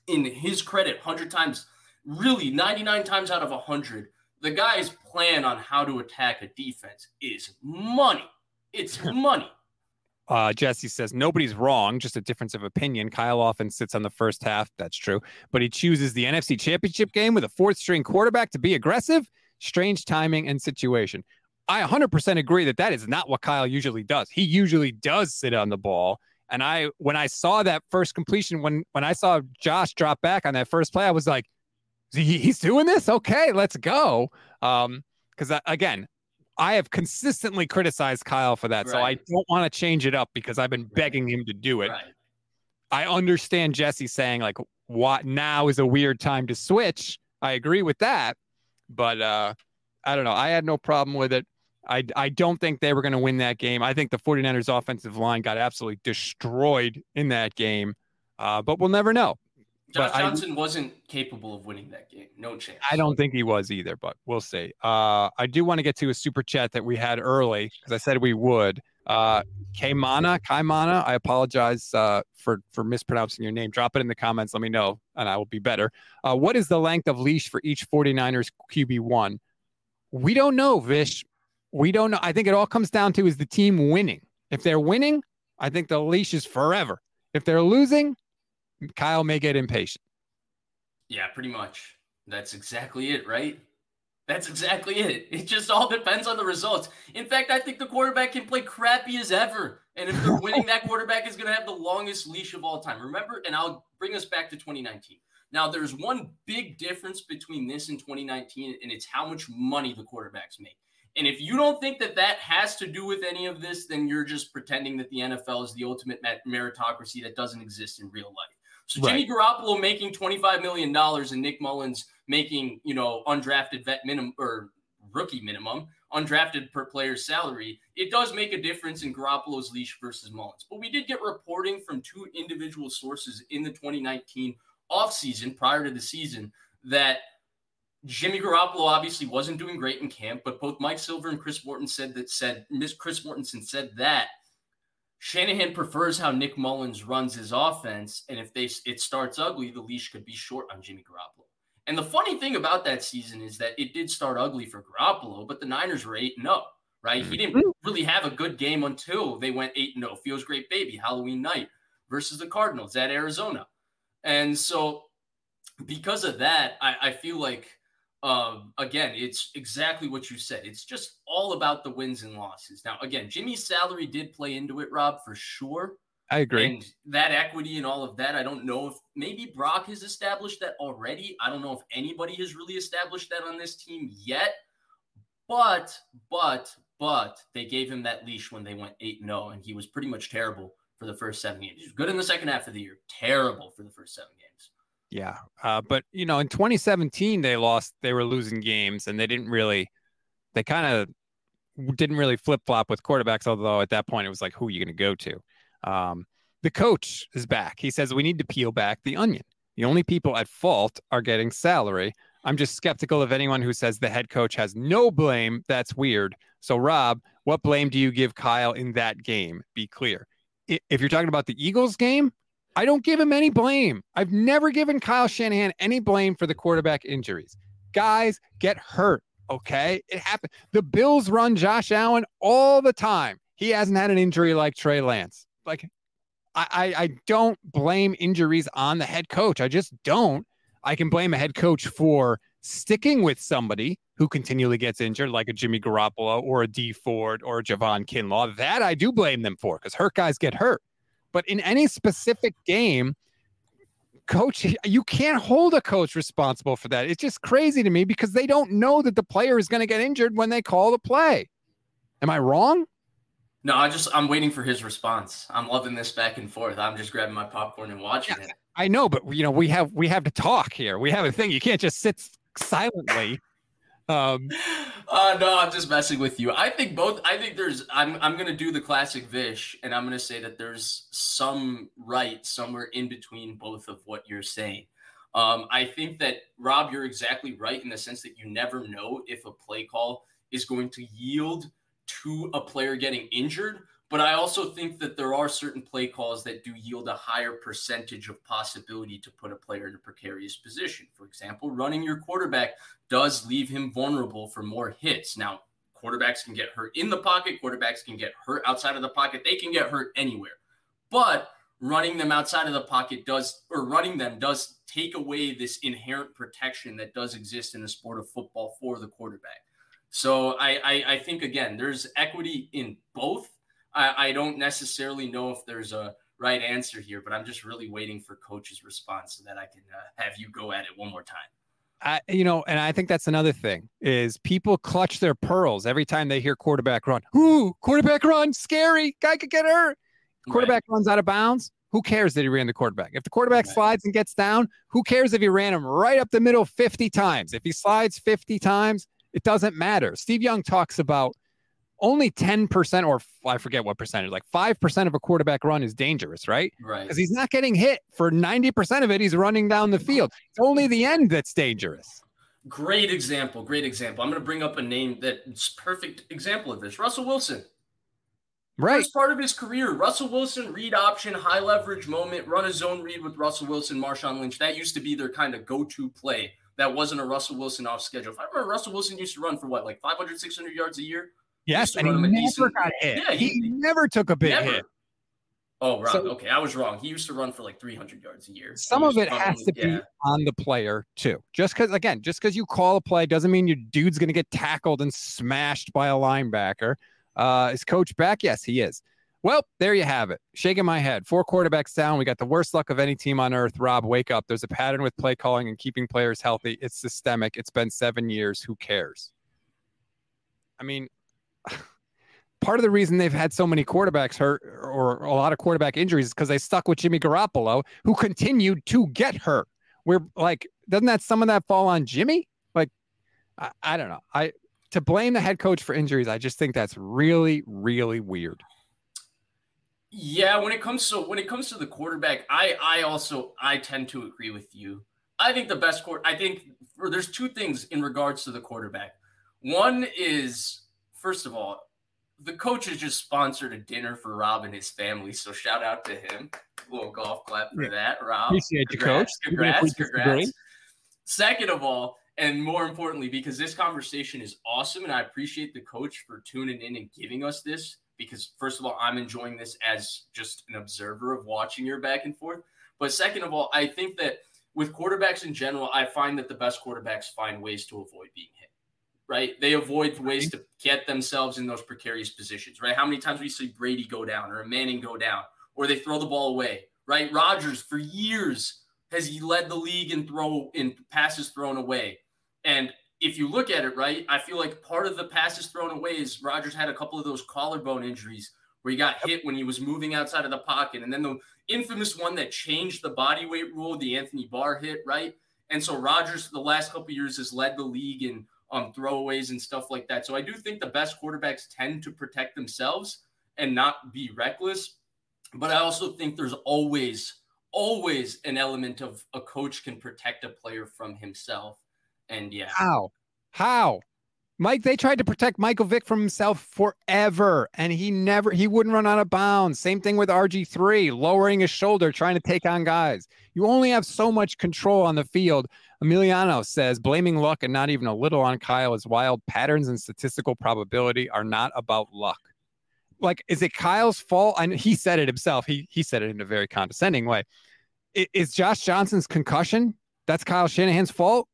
in his credit, 100 times, really 99 times out of 100, the guy's plan on how to attack a defense is money. It's [LAUGHS] money. Uh, Jesse says nobody's wrong, just a difference of opinion. Kyle often sits on the first half. That's true, but he chooses the NFC Championship game with a fourth string quarterback to be aggressive. Strange timing and situation. I 100% agree that that is not what Kyle usually does. He usually does sit on the ball. And I, when I saw that first completion, when when I saw Josh drop back on that first play, I was like, he, he's doing this. Okay, let's go. Um, because again, I have consistently criticized Kyle for that, right. so I don't want to change it up because I've been begging right. him to do it. Right. I understand Jesse saying like, "What now is a weird time to switch." I agree with that, but uh, I don't know. I had no problem with it. I, I don't think they were going to win that game. I think the 49ers offensive line got absolutely destroyed in that game, uh, but we'll never know. Josh but Johnson I, wasn't capable of winning that game. No chance. I don't think he was either, but we'll see. Uh, I do want to get to a super chat that we had early because I said we would. Uh, Kaimana, Kaimana, I apologize uh, for for mispronouncing your name. Drop it in the comments. Let me know, and I will be better. Uh, what is the length of leash for each 49ers QB1? We don't know, Vish we don't know. I think it all comes down to is the team winning. If they're winning, I think the leash is forever. If they're losing, Kyle may get impatient. Yeah, pretty much. That's exactly it, right? That's exactly it. It just all depends on the results. In fact, I think the quarterback can play crappy as ever. And if they're [LAUGHS] winning, that quarterback is going to have the longest leash of all time. Remember, and I'll bring us back to 2019. Now, there's one big difference between this and 2019, and it's how much money the quarterbacks make. And if you don't think that that has to do with any of this, then you're just pretending that the NFL is the ultimate meritocracy that doesn't exist in real life. So right. Jimmy Garoppolo making $25 million and Nick Mullens making, you know, undrafted vet minimum or rookie minimum, undrafted per player salary, it does make a difference in Garoppolo's leash versus Mullens. But we did get reporting from two individual sources in the 2019 offseason prior to the season that Jimmy Garoppolo obviously wasn't doing great in camp, but both Mike Silver and Chris Morton said that said Miss Chris Mortensen said that Shanahan prefers how Nick Mullens runs his offense, and if they it starts ugly, the leash could be short on Jimmy Garoppolo. And the funny thing about that season is that it did start ugly for Garoppolo, but the Niners were eight no, right? He didn't mm-hmm. really have a good game until they went eight no. Feels great, baby. Halloween night versus the Cardinals at Arizona, and so because of that, I, I feel like um, again, it's exactly what you said. It's just all about the wins and losses. Now, again, Jimmy's salary did play into it, Rob, for sure. I agree. And that equity and all of that, I don't know if maybe Brock has established that already. I don't know if anybody has really established that on this team yet. But, but, but they gave him that leash when they went 8 0, and he was pretty much terrible for the first seven games. He was good in the second half of the year, terrible for the first seven games. Yeah. Uh, but, you know, in 2017, they lost, they were losing games and they didn't really, they kind of didn't really flip flop with quarterbacks, although at that point it was like, who are you going to go to? Um, the coach is back. He says, we need to peel back the onion. The only people at fault are getting salary. I'm just skeptical of anyone who says the head coach has no blame. That's weird. So, Rob, what blame do you give Kyle in that game? Be clear. If you're talking about the Eagles game, I don't give him any blame. I've never given Kyle Shanahan any blame for the quarterback injuries. Guys get hurt. Okay. It happened. The Bills run Josh Allen all the time. He hasn't had an injury like Trey Lance. Like, I, I, don't blame injuries on the head coach. I just don't. I can blame a head coach for sticking with somebody who continually gets injured, like a Jimmy Garoppolo or a Dee Ford or a Javon Kinlaw. That I do blame them for because hurt guys get hurt. But in any specific game, coach, you can't hold a coach responsible for that. It's just crazy to me because they don't know that the player is going to get injured when they call the play. Am I wrong? No, I just I'm waiting for his response. I'm loving this back and forth. I'm just grabbing my popcorn and watching yeah, it. I know, but you know, we have we have to talk here. We have a thing. You can't just sit silently um, uh, no, I'm just messing with you. I think both. I think there's. I'm. I'm gonna do the classic Vish, and I'm gonna say that there's some right somewhere in between both of what you're saying. Um, I think that Rob, you're exactly right in the sense that you never know if a play call is going to yield to a player getting injured. But I also think that there are certain play calls that do yield a higher percentage of possibility to put a player in a precarious position. For example, running your quarterback does leave him vulnerable for more hits. Now, Quarterbacks can get hurt in the pocket, quarterbacks can get hurt outside of the pocket, they can get hurt anywhere. But running them outside of the pocket does, or running them does take away this inherent protection that does exist in the sport of football for the quarterback. So I, I, I think again, there's equity in both. I, I don't necessarily know if there's a right answer here, but I'm just really waiting for coach's response so that I can uh, have you go at it one more time. I, you know, and I think that's another thing is people clutch their pearls every time they hear quarterback run. Ooh, quarterback run, scary. Guy could get hurt. Quarterback right. runs out of bounds. Who cares that he ran the quarterback? If the quarterback right. slides and gets down, who cares if he ran him right up the middle 50 times? If he slides 50 times, it doesn't matter. Steve Young talks about only 10% or I forget what percentage, like 5% of a quarterback run is dangerous, right? Right. Because he's not getting hit for 90% of it. He's running down the field. It's only the end that's dangerous. Great example. Great example. I'm going to bring up a name that's perfect example of this. Russell Wilson. Right. First part of his career, Russell Wilson, read option, high leverage moment, run a zone read with Russell Wilson, Marshawn Lynch. That used to be their kind of go to play. That wasn't a Russell Wilson off schedule. If I remember, Russell Wilson used to run for what, like 500, 600 yards a year? Yes, and he never decent, got hit. Yeah, he, he, never took a big never. hit. Oh, right. So, okay, I was wrong. He used to run for like 300 yards a year. Some of it has to yeah. be on the player too. Just because, again, just because you call a play doesn't mean your dude's going to get tackled and smashed by a linebacker. Uh, is coach back? Yes, he is. Well, there you have it. Shaking my head. Four quarterbacks down. We got the worst luck of any team on earth. Rob, wake up. There's a pattern with play calling and keeping players healthy. It's systemic. It's been seven years. Who cares? I mean, part of the reason they've had so many quarterbacks hurt or a lot of quarterback injuries is because they stuck with Jimmy Garoppolo, who continued to get hurt. We're like, doesn't that some of that fall on Jimmy? Like, I, I don't know. I to blame the head coach for injuries, I just think that's really, really weird. Yeah, when it comes to when it comes to the quarterback, I I also I tend to agree with you. I think the best court. I think there's two things in regards to the quarterback. One is first of all, the coach has just sponsored a dinner for Rob and his family. So shout out to him. A little golf clap for that, Rob. Appreciate you, coach. Congrats, congrats. Second of all, and more importantly, because this conversation is awesome, and I appreciate the coach for tuning in and giving us this. Because first of all, I'm enjoying this as just an observer of watching your back and forth. But second of all, I think that with quarterbacks in general, I find that the best quarterbacks find ways to avoid being hit right? They avoid ways to get themselves in those precarious positions, right? How many times we see Brady go down or a Manning go down, or they throw the ball away, right? Rodgers for years has he led the league in throw in passes thrown away, and if you look at it, right, I feel like part of the passes thrown away is Rodgers had a couple of those collarbone injuries where he got hit when he was moving outside of the pocket, and then the infamous one that changed the body weight rule, the Anthony Barr hit, right? And so Rodgers, the last couple of years, has led the league in um, throwaways and stuff like that. So I do think the best quarterbacks tend to protect themselves and not be reckless. But I also think there's always, always an element of a coach can protect a player from himself. And yeah. How? How? Mike, they tried to protect Michael Vick from himself forever, and he never he wouldn't run out of bounds. Same thing with RG3, lowering his shoulder, trying to take on guys. You only have so much control on the field. Emiliano says blaming luck and not even a little on Kyle is wild. Patterns and statistical probability are not about luck. Like, is it Kyle's fault? And he said it himself. He he said it in a very condescending way. Is Josh Johnson's concussion? That's Kyle Shanahan's fault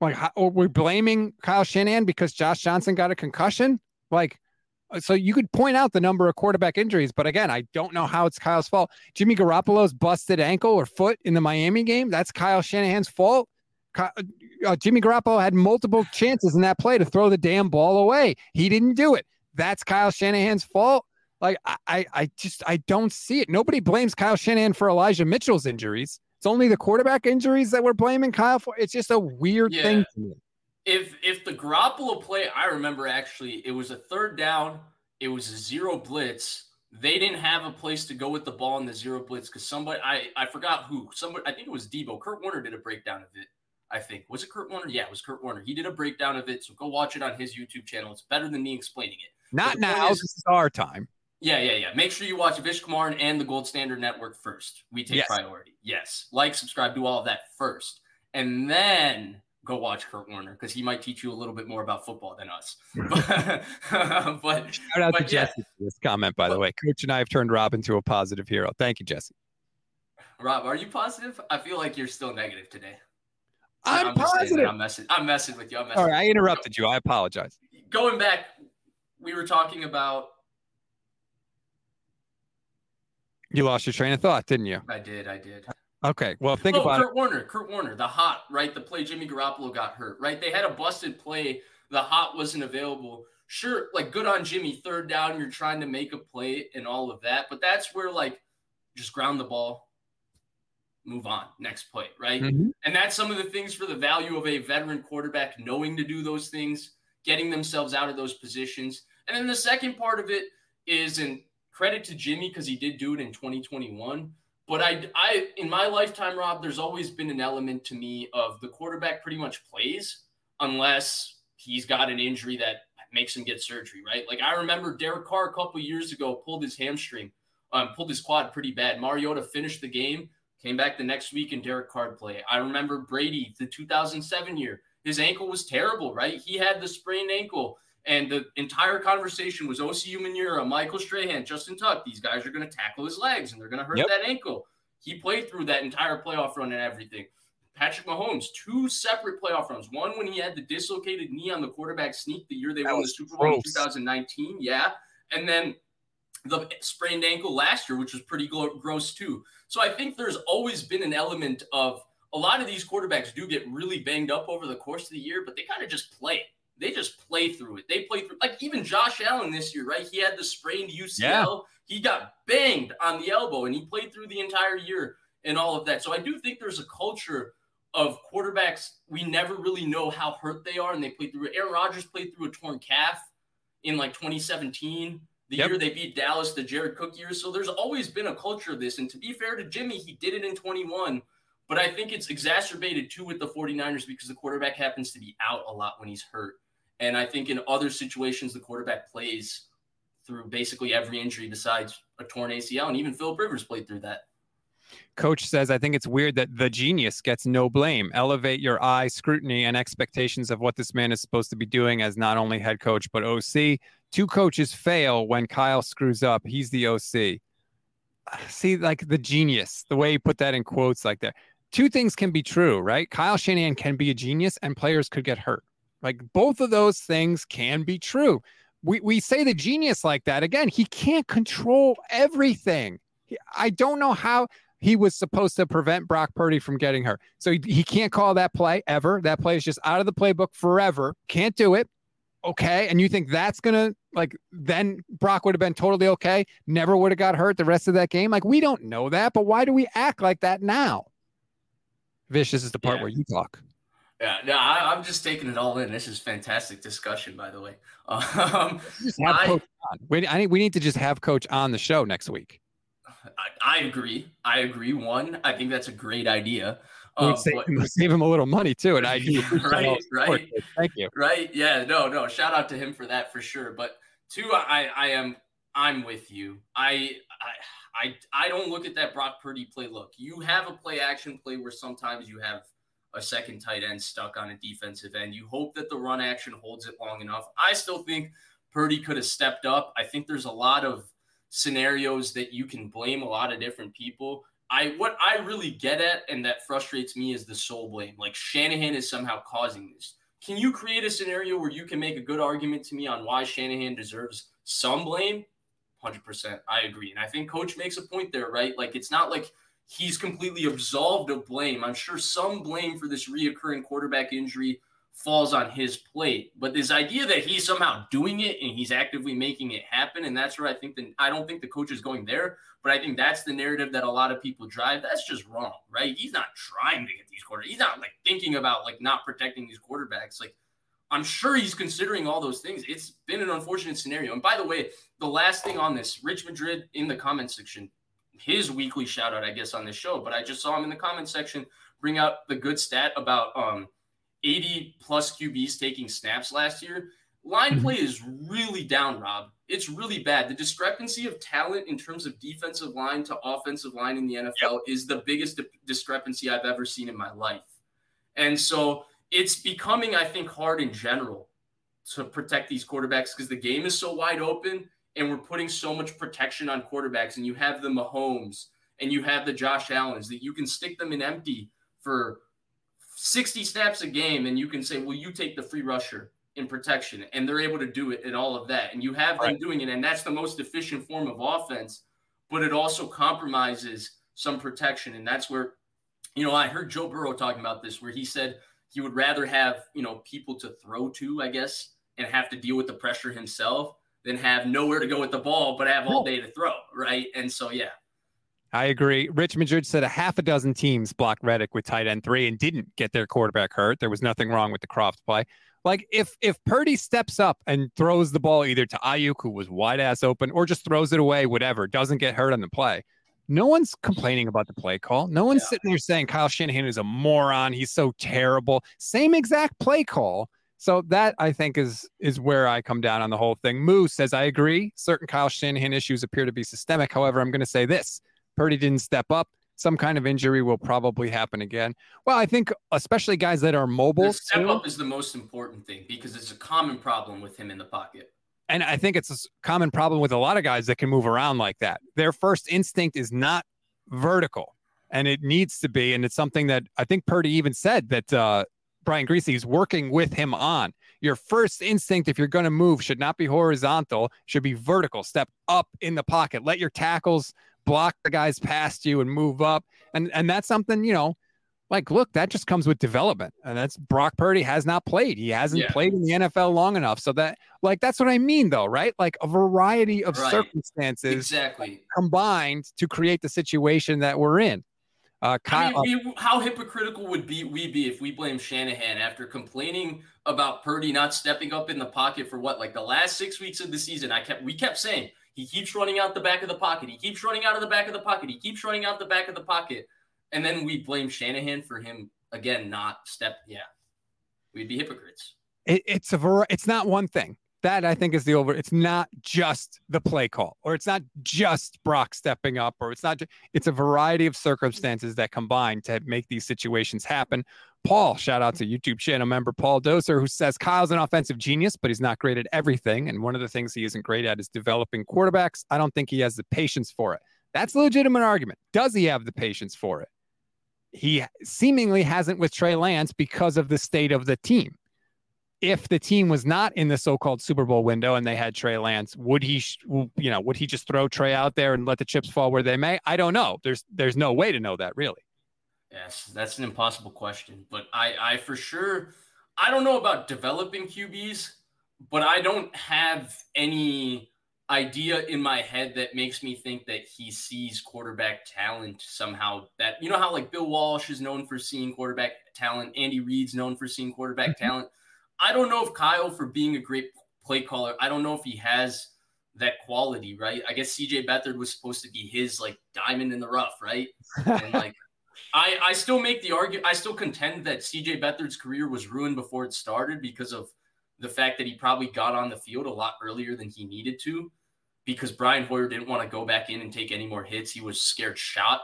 like, we're blaming Kyle Shanahan because Josh Johnson got a concussion. Like, uh, so you could point out the number of quarterback injuries, but again, I don't know how it's Kyle's fault. Jimmy Garoppolo's busted ankle or foot in the Miami game. That's Kyle Shanahan's fault. Uh, uh, Jimmy Garoppolo had multiple chances in that play to throw the damn ball away. He didn't do it. That's Kyle Shanahan's fault. Like I, I just I don't see it. Nobody blames Kyle Shanahan for Elijah Mitchell's injuries. It's only the quarterback injuries that we're blaming Kyle for. It's just a weird yeah. thing to me. If if the Garoppolo play, I remember actually it was a third down. It was a zero blitz. They didn't have a place to go with the ball in the zero blitz because somebody I I forgot who somebody I think it was Deebo. Kurt Warner did a breakdown of it. I think was it Kurt Warner? Yeah, it was Kurt Warner. He did a breakdown of it. So go watch it on his YouTube channel. It's better than me explaining it. Not now. Is, this is our time. Yeah, yeah, yeah. Make sure you watch Vish Kumaran and the Gold Standard Network first. We take yes. priority. Yes. Like, subscribe, do all of that first. And then go watch Kurt Warner because he might teach you a little bit more about football than us. but, [LAUGHS] [LAUGHS] but shout out but to yeah. Jesse for this comment, by the way. Coach and I have turned Rob into a positive hero. Thank you, Jesse. Rob, are you positive? I feel like you're still negative today. I'm, that. positive. I'm messing. I'm messing with you. I'm messing. All right, I interrupted you. I apologize. Going back, we were talking about. You lost your train of thought, didn't you? I did. I did. Okay. Well, think oh, about Kurt it. Warner. Kurt Warner, the hot, right? The play Jimmy Garoppolo got hurt, right? They had a busted play. The hot wasn't available. Sure, like good on Jimmy, third down, you're trying to make a play and all of that. But that's where like just ground the ball, move on, next play, right? Mhm. And that's some of the things for the value of a veteran quarterback knowing to do those things, getting themselves out of those positions. And then the second part of it is, and credit to Jimmy because he did do it in 2021. But I, I, in my lifetime, Rob, there's always been an element to me of the quarterback pretty much plays unless he's got an injury that makes him get surgery, right? Like I remember Derek Carr a couple years ago pulled his hamstring, um, pulled his quad pretty bad. Mariota finished the game, came back the next week, and Derek Carr play. I remember Brady, the 2007 year, his ankle was terrible, right? He had the sprained ankle. And the entire conversation was Osi Umenyiora, Michael Strahan, Justin Tuck. These guys are going to tackle his legs and they're going to hurt Yep. that ankle. He played through that entire playoff run and everything. Patrick Mahomes, two separate playoff runs. One when he had the dislocated knee on the quarterback sneak the year they That won the Super Bowl in 2019. Yeah. And then the sprained ankle last year, which was pretty gross too. So I think there's always been an element of a lot of these quarterbacks do get really banged up over the course of the year, but they kind of just play it. They just play through it. They play through like even Josh Allen this year, right? He had the sprained UCL. He got banged on the elbow and he played through the entire year and all of that. So I do think there's a culture of quarterbacks. We never really know how hurt they are and they play through it. Aaron Rodgers played through a torn calf in like 2017, the Yep. year they beat Dallas, the Jared Cook year. So there's always been a culture of this. And to be fair to Jimmy, he did it in 21. But I think it's exacerbated too with the 49ers because the quarterback happens to be out a lot when he's hurt. And I think in other situations, the quarterback plays through basically every injury besides a torn ACL. And even Philip Rivers played through that. Coach says, I think it's weird that the genius gets no blame. Elevate your eye scrutiny and expectations of what this man is supposed to be doing as not only head coach, but OC. Two coaches fail when Kyle screws up. He's the OC. See, like the genius, the way you put that in quotes like that. Two things can be true, right? Kyle Shanahan can be a genius and players could get hurt. Like both of those things can be true. We, we say the genius like that. Again, he can't control everything. He- I don't know how he was supposed to prevent Brock Purdy from getting her. So he, he can't call that play ever. That play is just out of the playbook forever. Can't do it. Okay. And you think that's going to, like, then Brock would have been totally okay, never would have got hurt the rest of that game? Like, we don't know that, but why do we act like that now? This is the part Yeah. where you talk. Yeah, no, I, I'm just taking it all in. This is fantastic discussion, by the way. [LAUGHS] Um, Just have I- coach on. We, I need, we need to just have coach on the show next week. I, I agree. I agree. One, I think that's a great idea. Um, save, but- him, save him a little money too. And I [LAUGHS] do Right, right. Thank you. right yeah no no shout out to him for that for sure but two i i am i'm with you i i i, I don't look at that brock purdy play look you have a play action play where sometimes you have a second tight end stuck on a defensive end you hope that the run action holds it long enough i still think purdy could have stepped up i think there's a lot of scenarios that you can blame a lot of different people I what I really get at and that frustrates me is the sole blame. Like Shanahan is somehow causing this. Can you create a scenario where you can make a good argument to me on why Shanahan deserves some blame? 100%. I agree. And I think coach makes a point there, right? Like it's not like he's completely absolved of blame. I'm sure some blame for this reoccurring quarterback injury falls on his plate. But this idea that he's somehow doing it and he's actively making it happen, and that's where I think that I don't think the coach is going there, but I think that's the narrative that a lot of people drive. That's just wrong, right? He's not trying to get these quarterbacks. He's not like thinking about like not protecting these quarterbacks. Like I'm sure he's considering all those things. It's been an unfortunate scenario. And by the way, the last thing on this, Rich Madrid in the comment section, his weekly shout out, I guess, on this show, but I just saw him in the comment section bring out the good stat about um 80 plus QBs taking snaps last year. Line play is really down, Rob. It's really bad. The discrepancy of talent in terms of defensive line to offensive line in the NFL is the biggest di- discrepancy I've ever seen in my life. And so it's becoming, I think, hard in general to protect these quarterbacks because the game is so wide open and we're putting so much protection on quarterbacks. And you have the Mahomes and you have the Josh Allens that you can stick them in empty for 60 snaps a game and you can say, well, you take the free rusher in protection. And they're able to do it and all of that. And you have them doing it. And that's the most efficient form of offense, but it also compromises some protection. And that's where, you know, I heard Joe Burrow talking about this, where he said he would rather have, you know, people to throw to, I guess, and have to deal with the pressure himself than have nowhere to go with the ball, but have all day to throw. Right. And so, yeah. I agree. Rich Madrid said a half a dozen teams blocked Reddick with tight end three and didn't get their quarterback hurt. There was nothing wrong with the Kroft play. Like if if Purdy steps up and throws the ball either to Aiyuk, who was wide ass open, or just throws it away, whatever, doesn't get hurt on the play. No one's complaining about the play call. No one's yeah. sitting there saying Kyle Shanahan is a moron. He's so terrible. Same exact play call. So that I think is is where I come down on the whole thing. Moose says I agree. Certain Kyle Shanahan issues appear to be systemic. However, I'm going to say this: Purdy didn't step up. Some kind of injury will probably happen again. Well, I think especially guys that are mobile. The step too, up is the most important thing because it's a common problem with him in the pocket. And I think it's a common problem with a lot of guys that can move around like that. Their first instinct is not vertical, and it needs to be. And it's something that I think Purdy even said that uh, Brian Griese is working with him on. Your first instinct, if you're going to move, should not be horizontal, should be vertical. Step up in the pocket. Let your tackles block the guys past you and move up. And and that's something, you know, like look, that just comes with development. And that's Brock Purdy has not played. He hasn't yeah. played in the NFL long enough. So that like that's what I mean though, right? Like a variety of right. circumstances exactly combined to create the situation that we're in. Uh, Kyle, I mean, we, how hypocritical would be we be if we blame Shanahan after complaining about Purdy not stepping up in the pocket for what like the last six weeks of the season? I kept we kept saying he keeps running out the back of the pocket. He keeps running out of the back of the pocket. He keeps running out the back of the pocket. And then we blame Shanahan for him again not step. Yeah, we'd be hypocrites. It, it's a var- It's not one thing. That I think is the over. It's not just the play call, or it's not just Brock stepping up, or it's not. It's a variety of circumstances that combine to make these situations happen. Paul, shout out to YouTube channel member Paul Doser, who says Kyle's an offensive genius, but he's not great at everything. And one of the things he isn't great at is developing quarterbacks. I don't think he has the patience for it. That's a legitimate argument. Does he have the patience for it? He seemingly hasn't with Trey Lance because of the state of the team. If the team was not in the so-called Super Bowl window and they had Trey Lance, would he, you know, would he just throw Trey out there and let the chips fall where they may? I don't know. There's there's no way to know that really. Yes, that's an impossible question. But I, I for sure, I don't know about developing QBs, but I don't have any idea in my head that makes me think that he sees quarterback talent somehow. That you know how like Bill Walsh is known for seeing quarterback talent, Andy Reid's known for seeing quarterback mm-hmm. talent. I don't know if Kyle for being a great play caller. I don't know if he has that quality, right? I guess CJ Beathard was supposed to be his like diamond in the rough, right? And like [LAUGHS] I, I still make the argument. I still contend that CJ Beathard's career was ruined before it started because of the fact that he probably got on the field a lot earlier than he needed to because Brian Hoyer didn't want to go back in and take any more hits. He was scared shot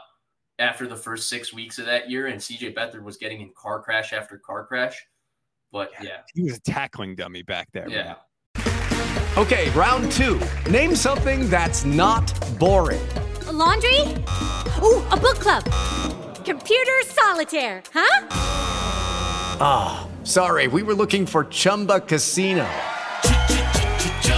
after the first six weeks of that year, and CJ Beathard was getting in car crash after car crash. But yeah, yeah. he was a tackling dummy back there. Yeah. Man. Okay, round two. Name something that's not boring. A laundry? Ooh, a book club Computer solitaire, huh? Ah, oh, sorry, we were looking for Chumba Casino.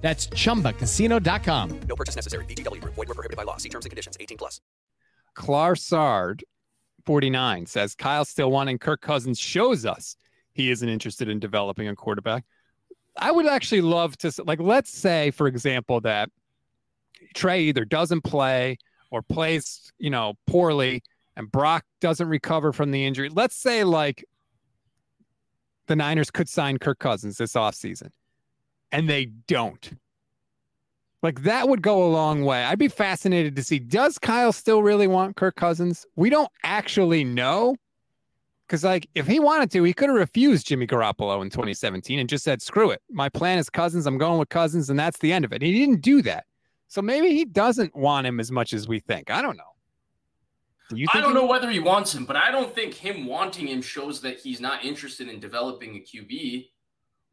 That's ChumbaCasino.com. No purchase necessary. VGW. Void were prohibited by law. See terms and conditions. 18 plus. Clarsard, 49, says, Kyle still wanting Kirk Cousins shows us he isn't interested in developing a quarterback. I would actually love to like let's say for example that Trey either doesn't play or plays, you know, poorly and Brock doesn't recover from the injury. Let's say like the Niners could sign Kirk Cousins this offseason and they don't. Like that would go a long way. I'd be fascinated to see does Kyle still really want Kirk Cousins? We don't actually know. Because, like, if he wanted to, he could have refused Jimmy Garoppolo in 2017 and just said, screw it. My plan is Cousins. I'm going with Cousins, and that's the end of it. He didn't do that. So maybe he doesn't want him as much as we think. I don't know. Do I don't know whether he wants him, but I don't think him wanting him shows that he's not interested in developing a QB.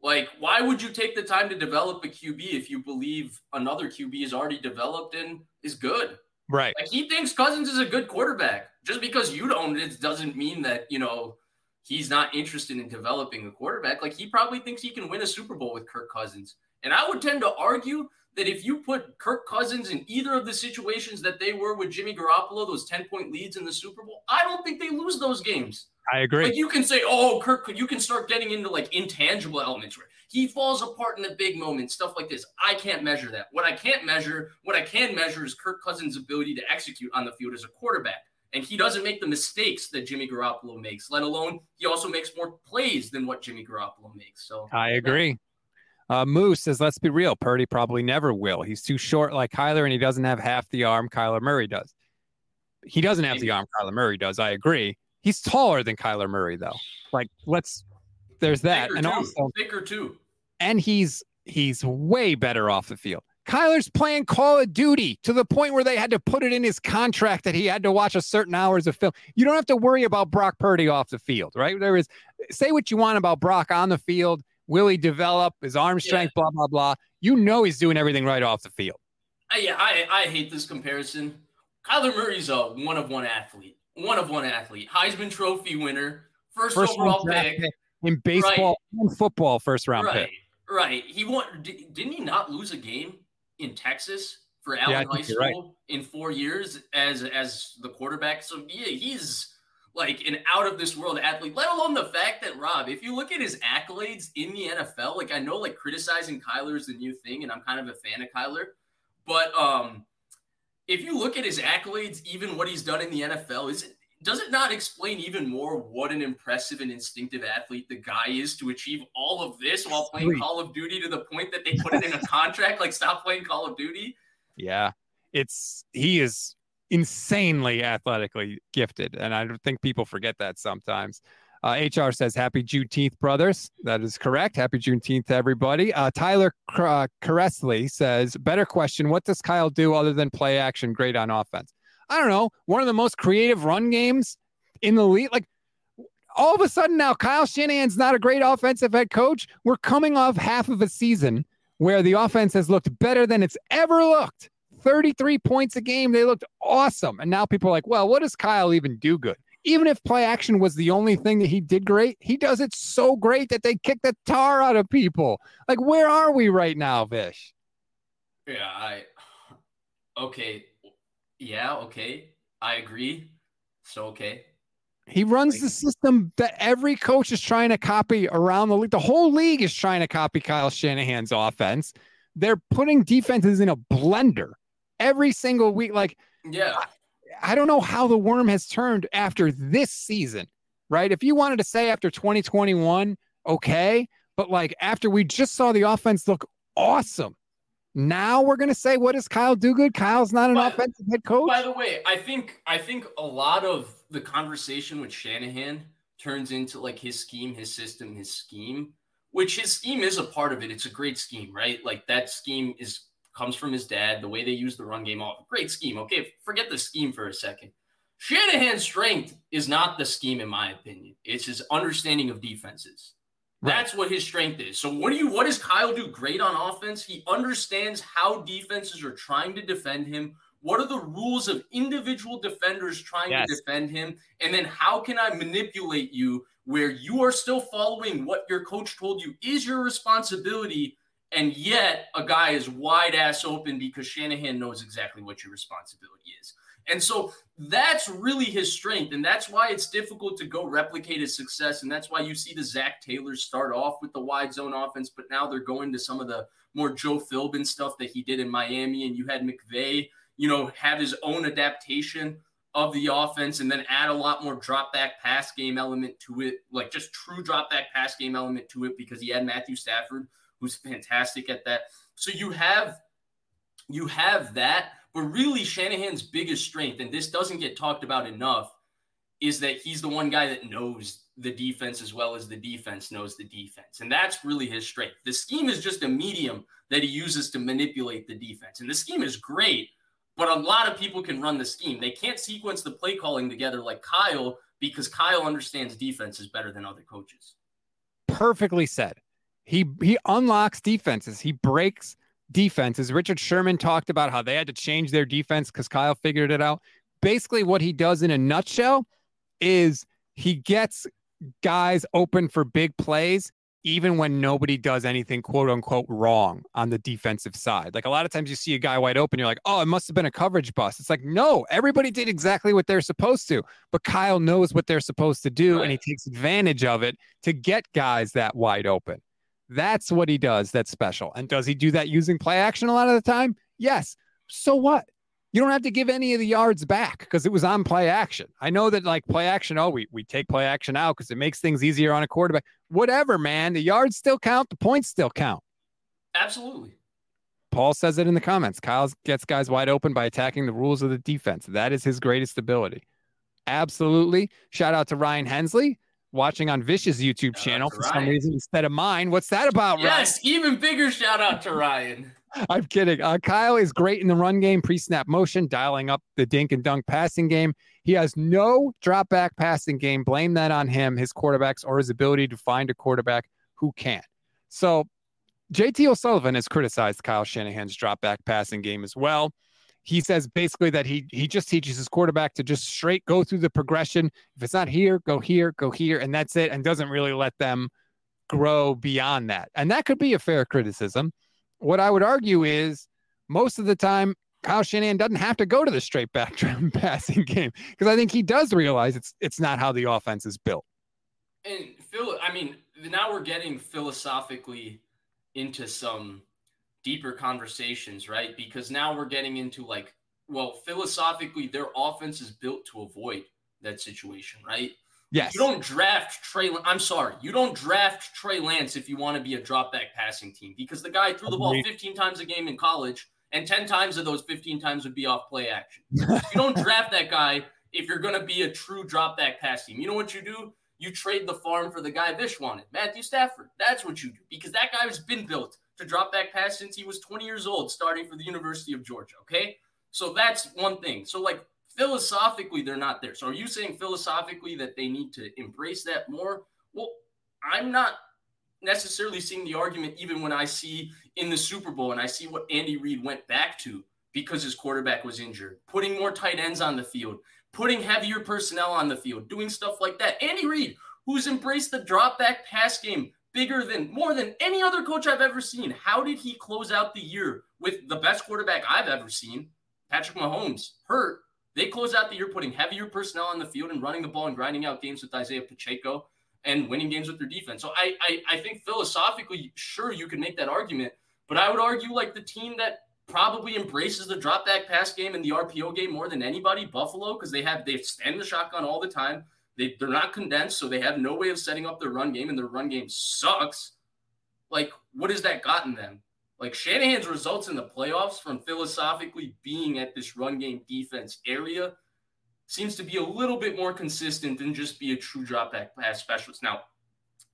Like, why would you take the time to develop a QB if you believe another QB is already developed and is good? Right. Like he thinks Cousins is a good quarterback. Just because you don't, it doesn't mean that, you know, he's not interested in developing a quarterback. Like he probably thinks he can win a Super Bowl with Kirk Cousins. And I would tend to argue that if you put Kirk Cousins in either of the situations that they were with Jimmy Garoppolo, those 10 point leads in the Super Bowl, I don't think they lose those games. I agree. Like you can say, oh, Kirk, you can start getting into like intangible elements where he falls apart in the big moments, stuff like this. I can't measure that. What I can't measure, what I can measure is Kirk Cousins' ability to execute on the field as a quarterback. And he doesn't make the mistakes that Jimmy Garoppolo makes, let alone he also makes more plays than what Jimmy Garoppolo makes. So I agree. Uh, Moose says, let's be real. Purdy probably never will. He's too short like Kyler, and he doesn't have half the arm Kyler Murray does. He doesn't have the arm Kyler Murray does. I agree. He's taller than Kyler Murray, though. Like, let's, there's that. and too. also, thicker too. And he's, he's way better off the field. Kyler's playing Call of Duty to the point where they had to put it in his contract that he had to watch a certain hours of film. You don't have to worry about Brock Purdy off the field, right? There is say what you want about Brock on the field. Will he develop his arm strength? Yeah. Blah blah blah. You know he's doing everything right off the field. Uh, yeah, I I hate this comparison. Kyler Murray's a one of one athlete, one of one athlete, Heisman Trophy winner, first, first overall pick. pick in baseball right. and football, first round right. pick. Right. He won. Didn't he not lose a game in Texas for Allen yeah, High School right. in four years as as the quarterback? So yeah, he's like an out of this world athlete, let alone the fact that Rob, if you look at his accolades in the NFL, like I know like criticizing Kyler is the new thing, and I'm kind of a fan of Kyler, but um if you look at his accolades, even what he's done in the NFL, is it does it not explain even more what an impressive and instinctive athlete the guy is to achieve all of this while playing Sweet. Call of Duty to the point that they put it in a contract like stop playing Call of Duty? Yeah. It's he is insanely athletically gifted. And I think people forget that sometimes. Uh, HR says, Happy Juneteenth, brothers. That is correct. Happy Juneteenth to everybody. Uh, Tyler uh, Caressley says, Better question. What does Kyle do other than play action great on offense? I don't know. One of the most creative run games in the league. Like, all of a sudden now, Kyle Shanahan's not a great offensive head coach. We're coming off half of a season where the offense has looked better than it's ever looked. 33 points a game. They looked awesome. And now people are like, well, what does Kyle even do good? Even if play action was the only thing that he did great, he does it so great that they kick the tar out of people. Like, where are we right now, Vish? Yeah, I okay. Yeah, okay. I agree. So okay. He runs like, the system that every coach is trying to copy around the league. The whole league is trying to copy Kyle Shanahan's offense. They're putting defenses in a blender every single week. Like, yeah, I, I don't know how the worm has turned after this season, right? If you wanted to say after 2021, okay, but like after we just saw the offense look awesome, now we're gonna say what does Kyle do good? Kyle's not an by, offensive head coach. By the way, I think I think a lot of the conversation with Shanahan turns into like his scheme, his system, his scheme, which his scheme is a part of it. It's a great scheme, right? Like that scheme is comes from his dad. The way they use the run game, all great scheme. Okay, forget the scheme for a second. Shanahan's strength is not the scheme, in my opinion. It's his understanding of defenses. That's what his strength is. So what do you what does Kyle do great on offense? He understands how defenses are trying to defend him. What are the rules of individual defenders trying yes. to defend him? And then how can I manipulate you where you are still following what your coach told you is your responsibility and yet a guy is wide ass open because Shanahan knows exactly what your responsibility is. And so that's really his strength. And that's why it's difficult to go replicate his success. And that's why you see the Zac Taylors start off with the wide zone offense, but now they're going to some of the more Joe Philbin stuff that he did in Miami. And you had McVay, you know, have his own adaptation of the offense and then add a lot more drop back pass game element to it, like just true drop back pass game element to it because he had Matthew Stafford, who's fantastic at that. So you have you have that, but really Shanahan's biggest strength, and this doesn't get talked about enough, is that he's the one guy that knows the defense as well as the defense knows the defense. And that's really his strength. The scheme is just a medium that he uses to manipulate the defense. And the scheme is great, but a lot of people can run the scheme. They can't sequence the play calling together like Kyle because Kyle understands defenses better than other coaches. Perfectly said. He he unlocks defenses. He breaks defenses. Richard Sherman talked about how they had to change their defense because Kyle figured it out. Basically, what he does in a nutshell is he gets guys open for big plays even when nobody does anything quote unquote wrong on the defensive side. Like a lot of times you see a guy wide open, you're like, oh, it must have been a coverage bust. It's like, no, everybody did exactly what they're supposed to. But Kyle knows what they're supposed to do right. and he takes advantage of it to get guys that wide open. That's what he does that's special. And does he do that using play action a lot of the time? Yes. So what? You don't have to give any of the yards back because it was on play action. I know that like play action, oh, we, we take play action out because it makes things easier on a quarterback. Whatever, man. The yards still count, the points still count. Absolutely. Paul says it in the comments. Kyle gets guys wide open by attacking the rules of the defense. That is his greatest ability. Absolutely. Shout out to Ryan Hensley watching on Vish's YouTube channel for Ryan. some reason instead of mine. What's that about, yes, Ryan? even bigger shout out to Ryan. [LAUGHS] I'm kidding. Uh, Kyle is great in the run game, pre snap motion, dialing up the dink and dunk passing game. He has no drop back passing game. Blame that on him, his quarterbacks, or his ability to find a quarterback who can. So, JT O'Sullivan has criticized Kyle Shanahan's drop back passing game as well. He says basically that he he just teaches his quarterback to just straight go through the progression. If it's not here, go here, go here, and that's it, and doesn't really let them grow beyond that. And that could be a fair criticism what I would argue is most of the time, Kyle Shanahan doesn't have to go to the straight back [LAUGHS] passing game because I think he does realize it's it's not how the offense is built. And Phil, I mean, now we're getting philosophically into some deeper conversations, right? Because now we're getting into like, well, philosophically, their offense is built to avoid that situation, right? Yes. You don't draft Trey. I'm sorry. You don't draft Trey Lance if you want to be a drop back passing team because the guy threw the ball 15 times a game in college, and 10 times of those 15 times would be off play action. [LAUGHS] you don't draft that guy if you're going to be a true drop back pass team. You know what you do? You trade the farm for the guy Vish wanted, Matthew Stafford. That's what you do because that guy has been built to drop back pass since he was 20 years old, starting for the University of Georgia. Okay. So that's one thing. So, like, philosophically they're not there. So are you saying philosophically that they need to embrace that more? Well, I'm not necessarily seeing the argument even when I see in the Super Bowl and I see what Andy Reid went back to because his quarterback was injured, putting more tight ends on the field, putting heavier personnel on the field, doing stuff like that. Andy Reid, who's embraced the drop back pass game bigger than more than any other coach I've ever seen. How did he close out the year with the best quarterback I've ever seen, Patrick Mahomes, hurt they close out the year putting heavier personnel on the field and running the ball and grinding out games with Isaiah Pacheco and winning games with their defense. So I, I, I think philosophically, sure, you can make that argument, but I would argue like the team that probably embraces the drop back pass game and the RPO game more than anybody, Buffalo, because they have they stand the shotgun all the time. They they're not condensed, so they have no way of setting up their run game, and their run game sucks. Like, what has that gotten them? Like Shanahan's results in the playoffs from philosophically being at this run game defense area seems to be a little bit more consistent than just be a true drop back pass specialist. Now,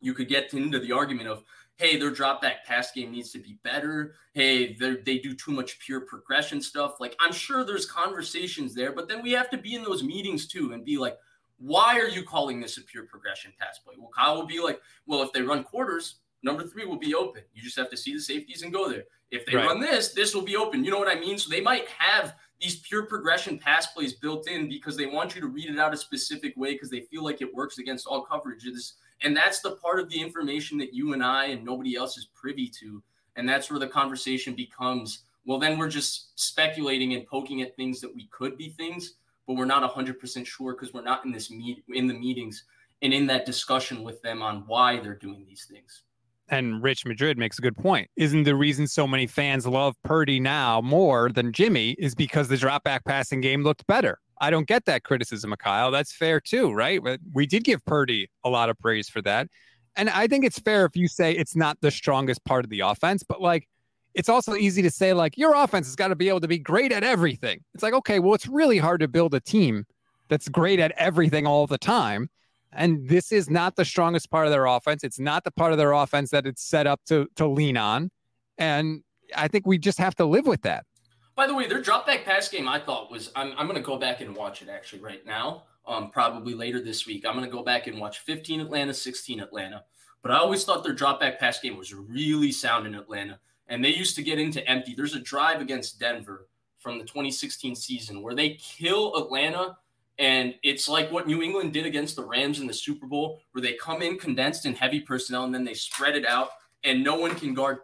you could get into the argument of, hey, their drop back pass game needs to be better. Hey, they do too much pure progression stuff. Like, I'm sure there's conversations there, but then we have to be in those meetings too and be like, why are you calling this a pure progression pass play? Well, Kyle will be like, well, if they run quarters, number three will be open. You just have to see the safeties and go there. If they right. run this, this will be open. You know what I mean? So they might have these pure progression pass plays built in because they want you to read it out a specific way because they feel like it works against all coverages. And that's the part of the information that you and I and nobody else is privy to. And that's where the conversation becomes well, then we're just speculating and poking at things that we could be things. But we're not 100% sure because we're not in this meet in the meetings and in that discussion with them on why they're doing these things. And Rich Madrid makes a good point. Isn't the reason so many fans love Purdy now more than Jimmy is because the drop back passing game looked better? I don't get that criticism Kyle. That's fair too, right? We did give Purdy a lot of praise for that. And I think it's fair if you say it's not the strongest part of the offense, but like it's also easy to say like your offense has got to be able to be great at everything. It's like, okay, well, it's really hard to build a team that's great at everything all the time. And this is not the strongest part of their offense. It's not the part of their offense that it's set up to to lean on. And I think we just have to live with that. By the way, their drop back pass game I thought was I'm I'm gonna go back and watch it actually right now. Um, probably later this week. I'm gonna go back and watch 15 Atlanta, 16 Atlanta. But I always thought their drop back pass game was really sound in Atlanta. And they used to get into empty. There's a drive against Denver from the 2016 season where they kill Atlanta and it's like what New England did against the Rams in the Super Bowl, where they come in condensed and heavy personnel and then they spread it out, and no one can guard,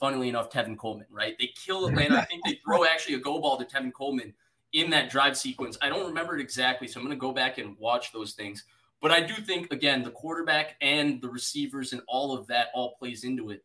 funnily enough, Tevin Coleman, right? They kill Atlanta. I think they throw [LAUGHS] actually a go ball to Tevin Coleman in that drive sequence. I don't remember it exactly, so I'm going to go back and watch those things. But I do think, again, the quarterback and the receivers and all of that all plays into it.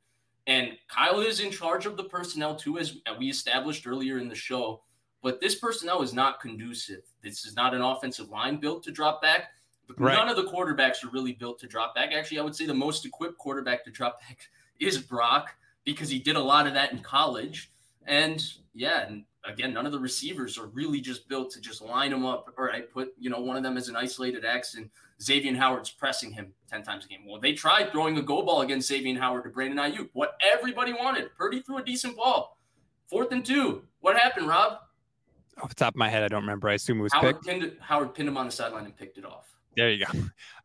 And Kyle is in charge of the personnel too, as we established earlier in the show. But this personnel is not conducive. This is not an offensive line built to drop back. Right. None of the quarterbacks are really built to drop back. Actually, I would say the most equipped quarterback to drop back [LAUGHS] is Brock because he did a lot of that in college. And yeah, and again, none of the receivers are really just built to just line them up. All right, put you know one of them as an isolated X, and Xavier Howard's pressing him ten times a game. Well, they tried throwing a go ball against Xavier Howard to Brandon Aiyuk. What everybody wanted. Purdy threw a decent ball. Fourth and two. What happened, Rob? off the top of my head, I don't remember. I assume it was Howard picked. pinned Howard pinned him on the sideline and picked it off. There you go.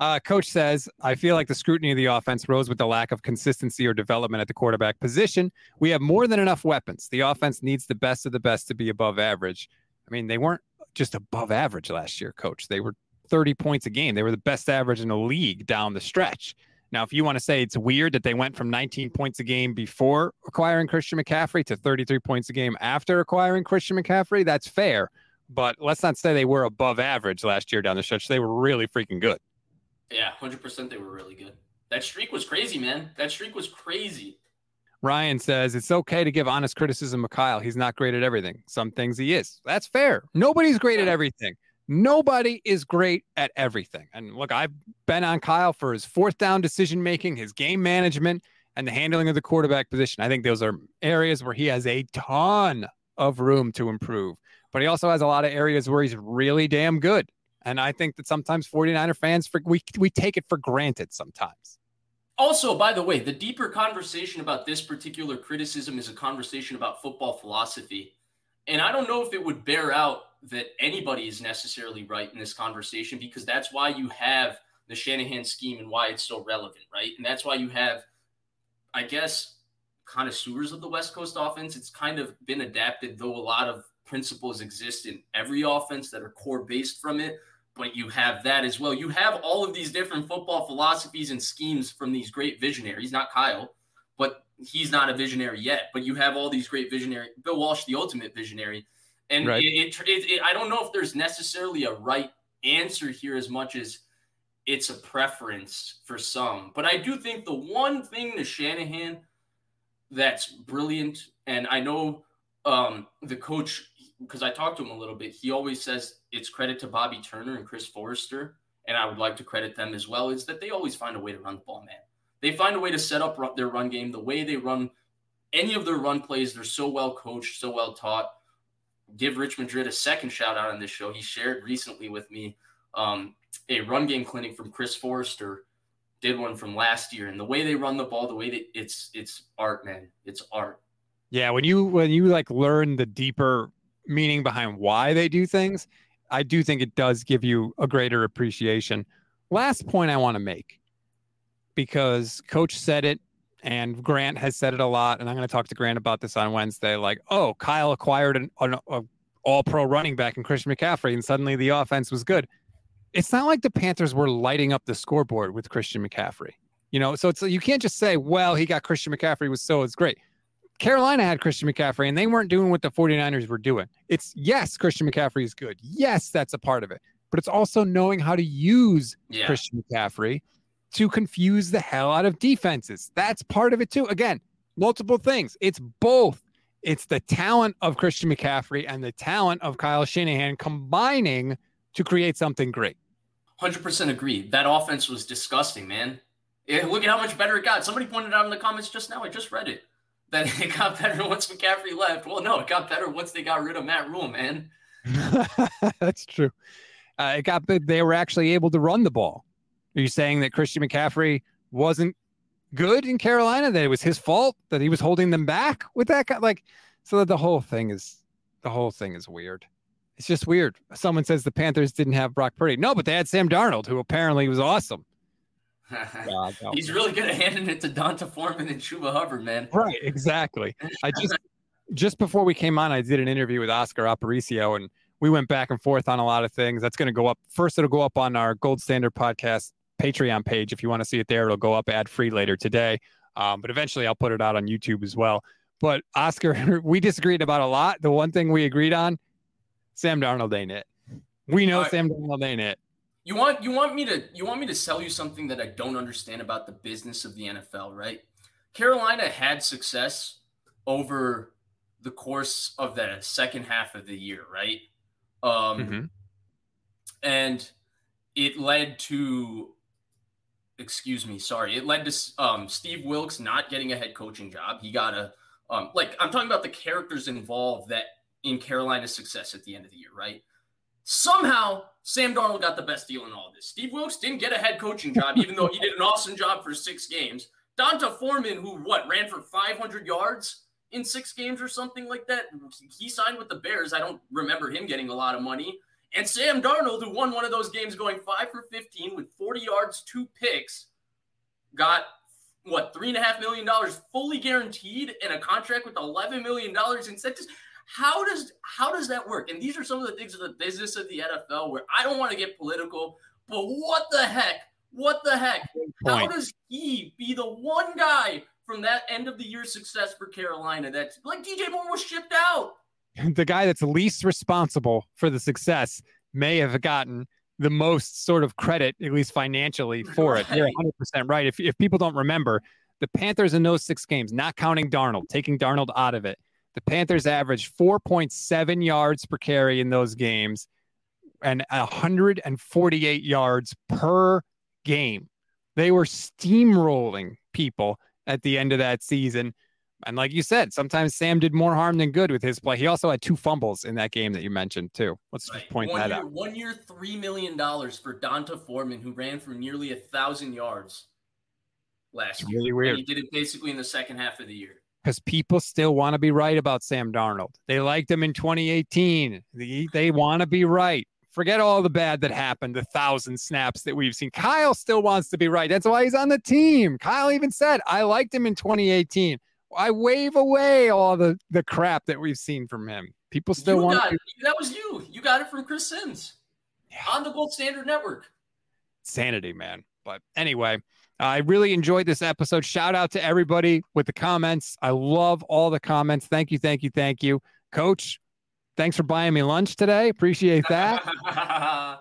Uh, Coach says, I feel like the scrutiny of the offense rose with the lack of consistency or development at the quarterback position. We have more than enough weapons. The offense needs the best of the best to be above average. I mean, they weren't just above average last year, coach. They were 30 points a game. They were the best average in the league down the stretch. Now, if you want to say it's weird that they went from 19 points a game before acquiring Christian McCaffrey to 33 points a game after acquiring Christian McCaffrey, that's fair. But let's not say they were above average last year down the stretch. They were really freaking good. Yeah, 100% they were really good. That streak was crazy, man. That streak was crazy. Ryan says it's okay to give honest criticism of Kyle. He's not great at everything. Some things he is. That's fair. Nobody's great at everything. Nobody is great at everything. And look, I've been on Kyle for his fourth down decision making, his game management, and the handling of the quarterback position. I think those are areas where he has a ton of room to improve. But he also has a lot of areas where he's really damn good. And I think that sometimes 49er fans, we, we take it for granted sometimes. Also, by the way, the deeper conversation about this particular criticism is a conversation about football philosophy. And I don't know if it would bear out that anybody is necessarily right in this conversation because that's why you have the Shanahan scheme and why it's so relevant, right? And that's why you have, I guess, connoisseurs of the West Coast offense. It's kind of been adapted, though a lot of principles exist in every offense that are core based from it. But you have that as well. You have all of these different football philosophies and schemes from these great visionaries, not Kyle, but he's not a visionary yet. But you have all these great visionary, Bill Walsh, the ultimate visionary and right. it, it, it, I don't know if there's necessarily a right answer here as much as it's a preference for some. But I do think the one thing to Shanahan that's brilliant, and I know um, the coach, because I talked to him a little bit, he always says it's credit to Bobby Turner and Chris Foerster, and I would like to credit them as well, is that they always find a way to run the ball, man. They find a way to set up their run game, the way they run any of their run plays. They're so well coached, so well taught give Rich Madrid a second shout out on this show. He shared recently with me um, a run game clinic from Chris Foerster. Did one from last year, and the way they run the ball, the way that it's it's art, man. It's art. Yeah, when you when you like learn the deeper meaning behind why they do things, I do think it does give you a greater appreciation. Last point I want to make, because Coach said it and Grant has said it a lot, and I'm going to talk to Grant about this on Wednesday. Like, oh, Kyle acquired an, an all-pro running back in Christian McCaffrey, and suddenly the offense was good. It's not like the Panthers were lighting up the scoreboard with Christian McCaffrey, you know. So it's you can't just say, well, he got Christian McCaffrey was so it's great. Carolina had Christian McCaffrey and they weren't doing what the 49ers were doing. It's yes, Christian McCaffrey is good. Yes, that's a part of it. But it's also knowing how to use Yeah. Christian McCaffrey to confuse the hell out of defenses. That's part of it too. Again, multiple things. It's both. It's the talent of Christian McCaffrey and the talent of Kyle Shanahan combining to create something great. 100% agree. That offense was disgusting, man. Yeah, look at how much better it got. Somebody pointed out in the comments just now. I just read it. [LAUGHS] That it got better once McCaffrey left. Well, no, it got better once they got rid of Matt Rhule, man. [LAUGHS] That's true. Uh, it got they were actually able to run the ball. Are you saying that Christian McCaffrey wasn't good in Carolina? That it was his fault that he was holding them back with that guy? Like, so that the whole thing is the whole thing is weird. It's just weird. Someone says the Panthers didn't have Brock Purdy. No, but they had Sam Darnold, who apparently was awesome. [LAUGHS] God, no. He's really good at handing it to D'Onta Foreman and Chuba Hubbard, man. Right, exactly. I just [LAUGHS] just before we came on, I did an interview with Oscar Aparicio, and we went back and forth on a lot of things. That's going to go up first. It'll go up on our Gold Standard Podcast Patreon page if you want to see it there. It'll go up ad free later today, um, but eventually I'll put it out on YouTube as well. But Oscar, [LAUGHS] we disagreed about a lot. The one thing we agreed on, Sam Darnold ain't it. We know right. Sam Darnold ain't it. You want you want me to you want me to sell you something that I don't understand about the business of the NFL, right? Carolina had success over the course of the second half of the year, right? Um, Mhm. and it led to excuse me sorry it led to um, Steve Wilks not getting a head coaching job. He got a um, like i'm talking about the characters involved that in carolina's success at the end of the year right? Somehow sam darnold got the best deal in all this. Steve wilkes didn't get a head coaching job even though he did an awesome job for six games. D'Onta Foreman who what ran for 500 yards in six games or something like that? He signed with the bears. I don't remember him getting a lot of money and Sam Darnold, who won one of those games going five for 15 with 40 yards, two picks, got what, three and a half million dollars fully guaranteed and a contract with 11 million dollars in incentives. How does how does that work? And these are some of the things of the business of the NFL where I don't want to get political, but what the heck? What the heck? How does he be the one guy from that end of the year success for Carolina that's like DJ Moore was shipped out? [LAUGHS] the guy that's least responsible for the success may have gotten the most sort of credit, at least financially, for it. You're Right. 100% right. If, if people don't remember, the Panthers in those six games, not counting Darnold, taking Darnold out of it, the Panthers averaged 4.7 yards per carry in those games and 148 yards per game. They were steamrolling people at the end of that season. And like you said, sometimes Sam did more harm than good with his play. He also had two fumbles in that game that you mentioned too. Let's just point one that year, out. One year, three million dollars for D'Onta Foreman, who ran for nearly a thousand yards last It's year. really And weird. he did it basically in the second half of the year. Because people still want to be right about Sam Darnold. They liked him in 2018. They, they want to be right. Forget all the bad that happened, the thousand snaps that we've seen. Kyle still wants to be right. That's why he's on the team. Kyle even said, I liked him in 2018. I wave away all the, the crap that we've seen from him. People still you want got to. That was you. You got it from Chris Sims on the Gold Standard Network. sanity, man. But anyway, I really enjoyed this episode. Shout out to everybody with the comments. I love all the comments. Thank you, thank you, thank you. Coach, thanks for buying me lunch today. Appreciate that. [LAUGHS]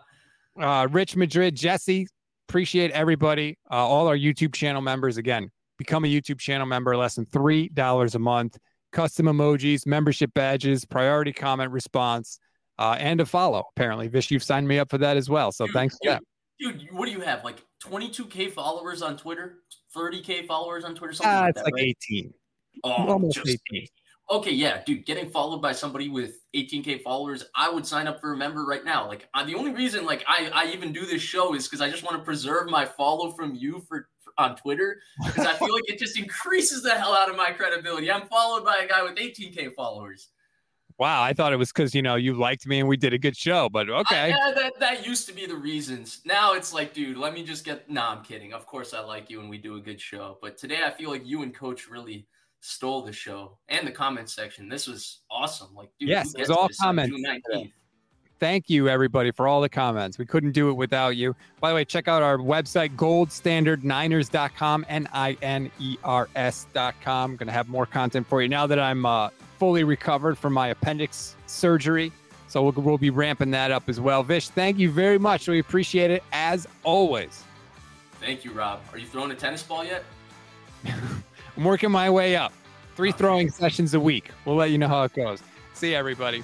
uh, Rich Madrid, Jesse, appreciate everybody. Uh, all our YouTube channel members. Again, become a YouTube channel member, less than $3 a month. Custom emojis, membership badges, priority comment response, uh, and a follow. Apparently, Vish, you've signed me up for that as well. So Dude, thanks for dude, that. Dude, what do you have? Like 22k followers on Twitter, 30k followers on Twitter, something Ah, like it's that. like right? 18. Oh, almost just 18. Okay, yeah, dude, getting followed by somebody with 18k followers, I would sign up for a member right now. Like, I, the only reason like I, I even do this show is because I just want to preserve my follow from you for on Twitter because I feel like it just increases the hell out of my credibility. I'm followed by a guy with 18k followers. Wow, I thought it was because you know you liked me and we did a good show, but I- okay. yeah, that that used to be the reasons. Now it's like, dude, let me just get. Nah, I'm kidding. Of course, I like you and we do a good show. But today, I feel like you and Coach really stole the show and the comment section. This was awesome. Like, dude, Yes, it was all comments June 19th? Thank you, everybody, for all the comments. We couldn't do it without you. By the way, check out our website, goldstandardniners.com, N I N E R S.com. I'm going to have more content for you now that I'm uh, fully recovered from my appendix surgery. So we'll, we'll be ramping that up as well. Vish, thank you very much. We appreciate it as always. Thank you, Rob. Are you throwing a tennis ball yet? [LAUGHS] I'm working my way up. Three throwing sessions a week. We'll let you know how it goes. See you, everybody.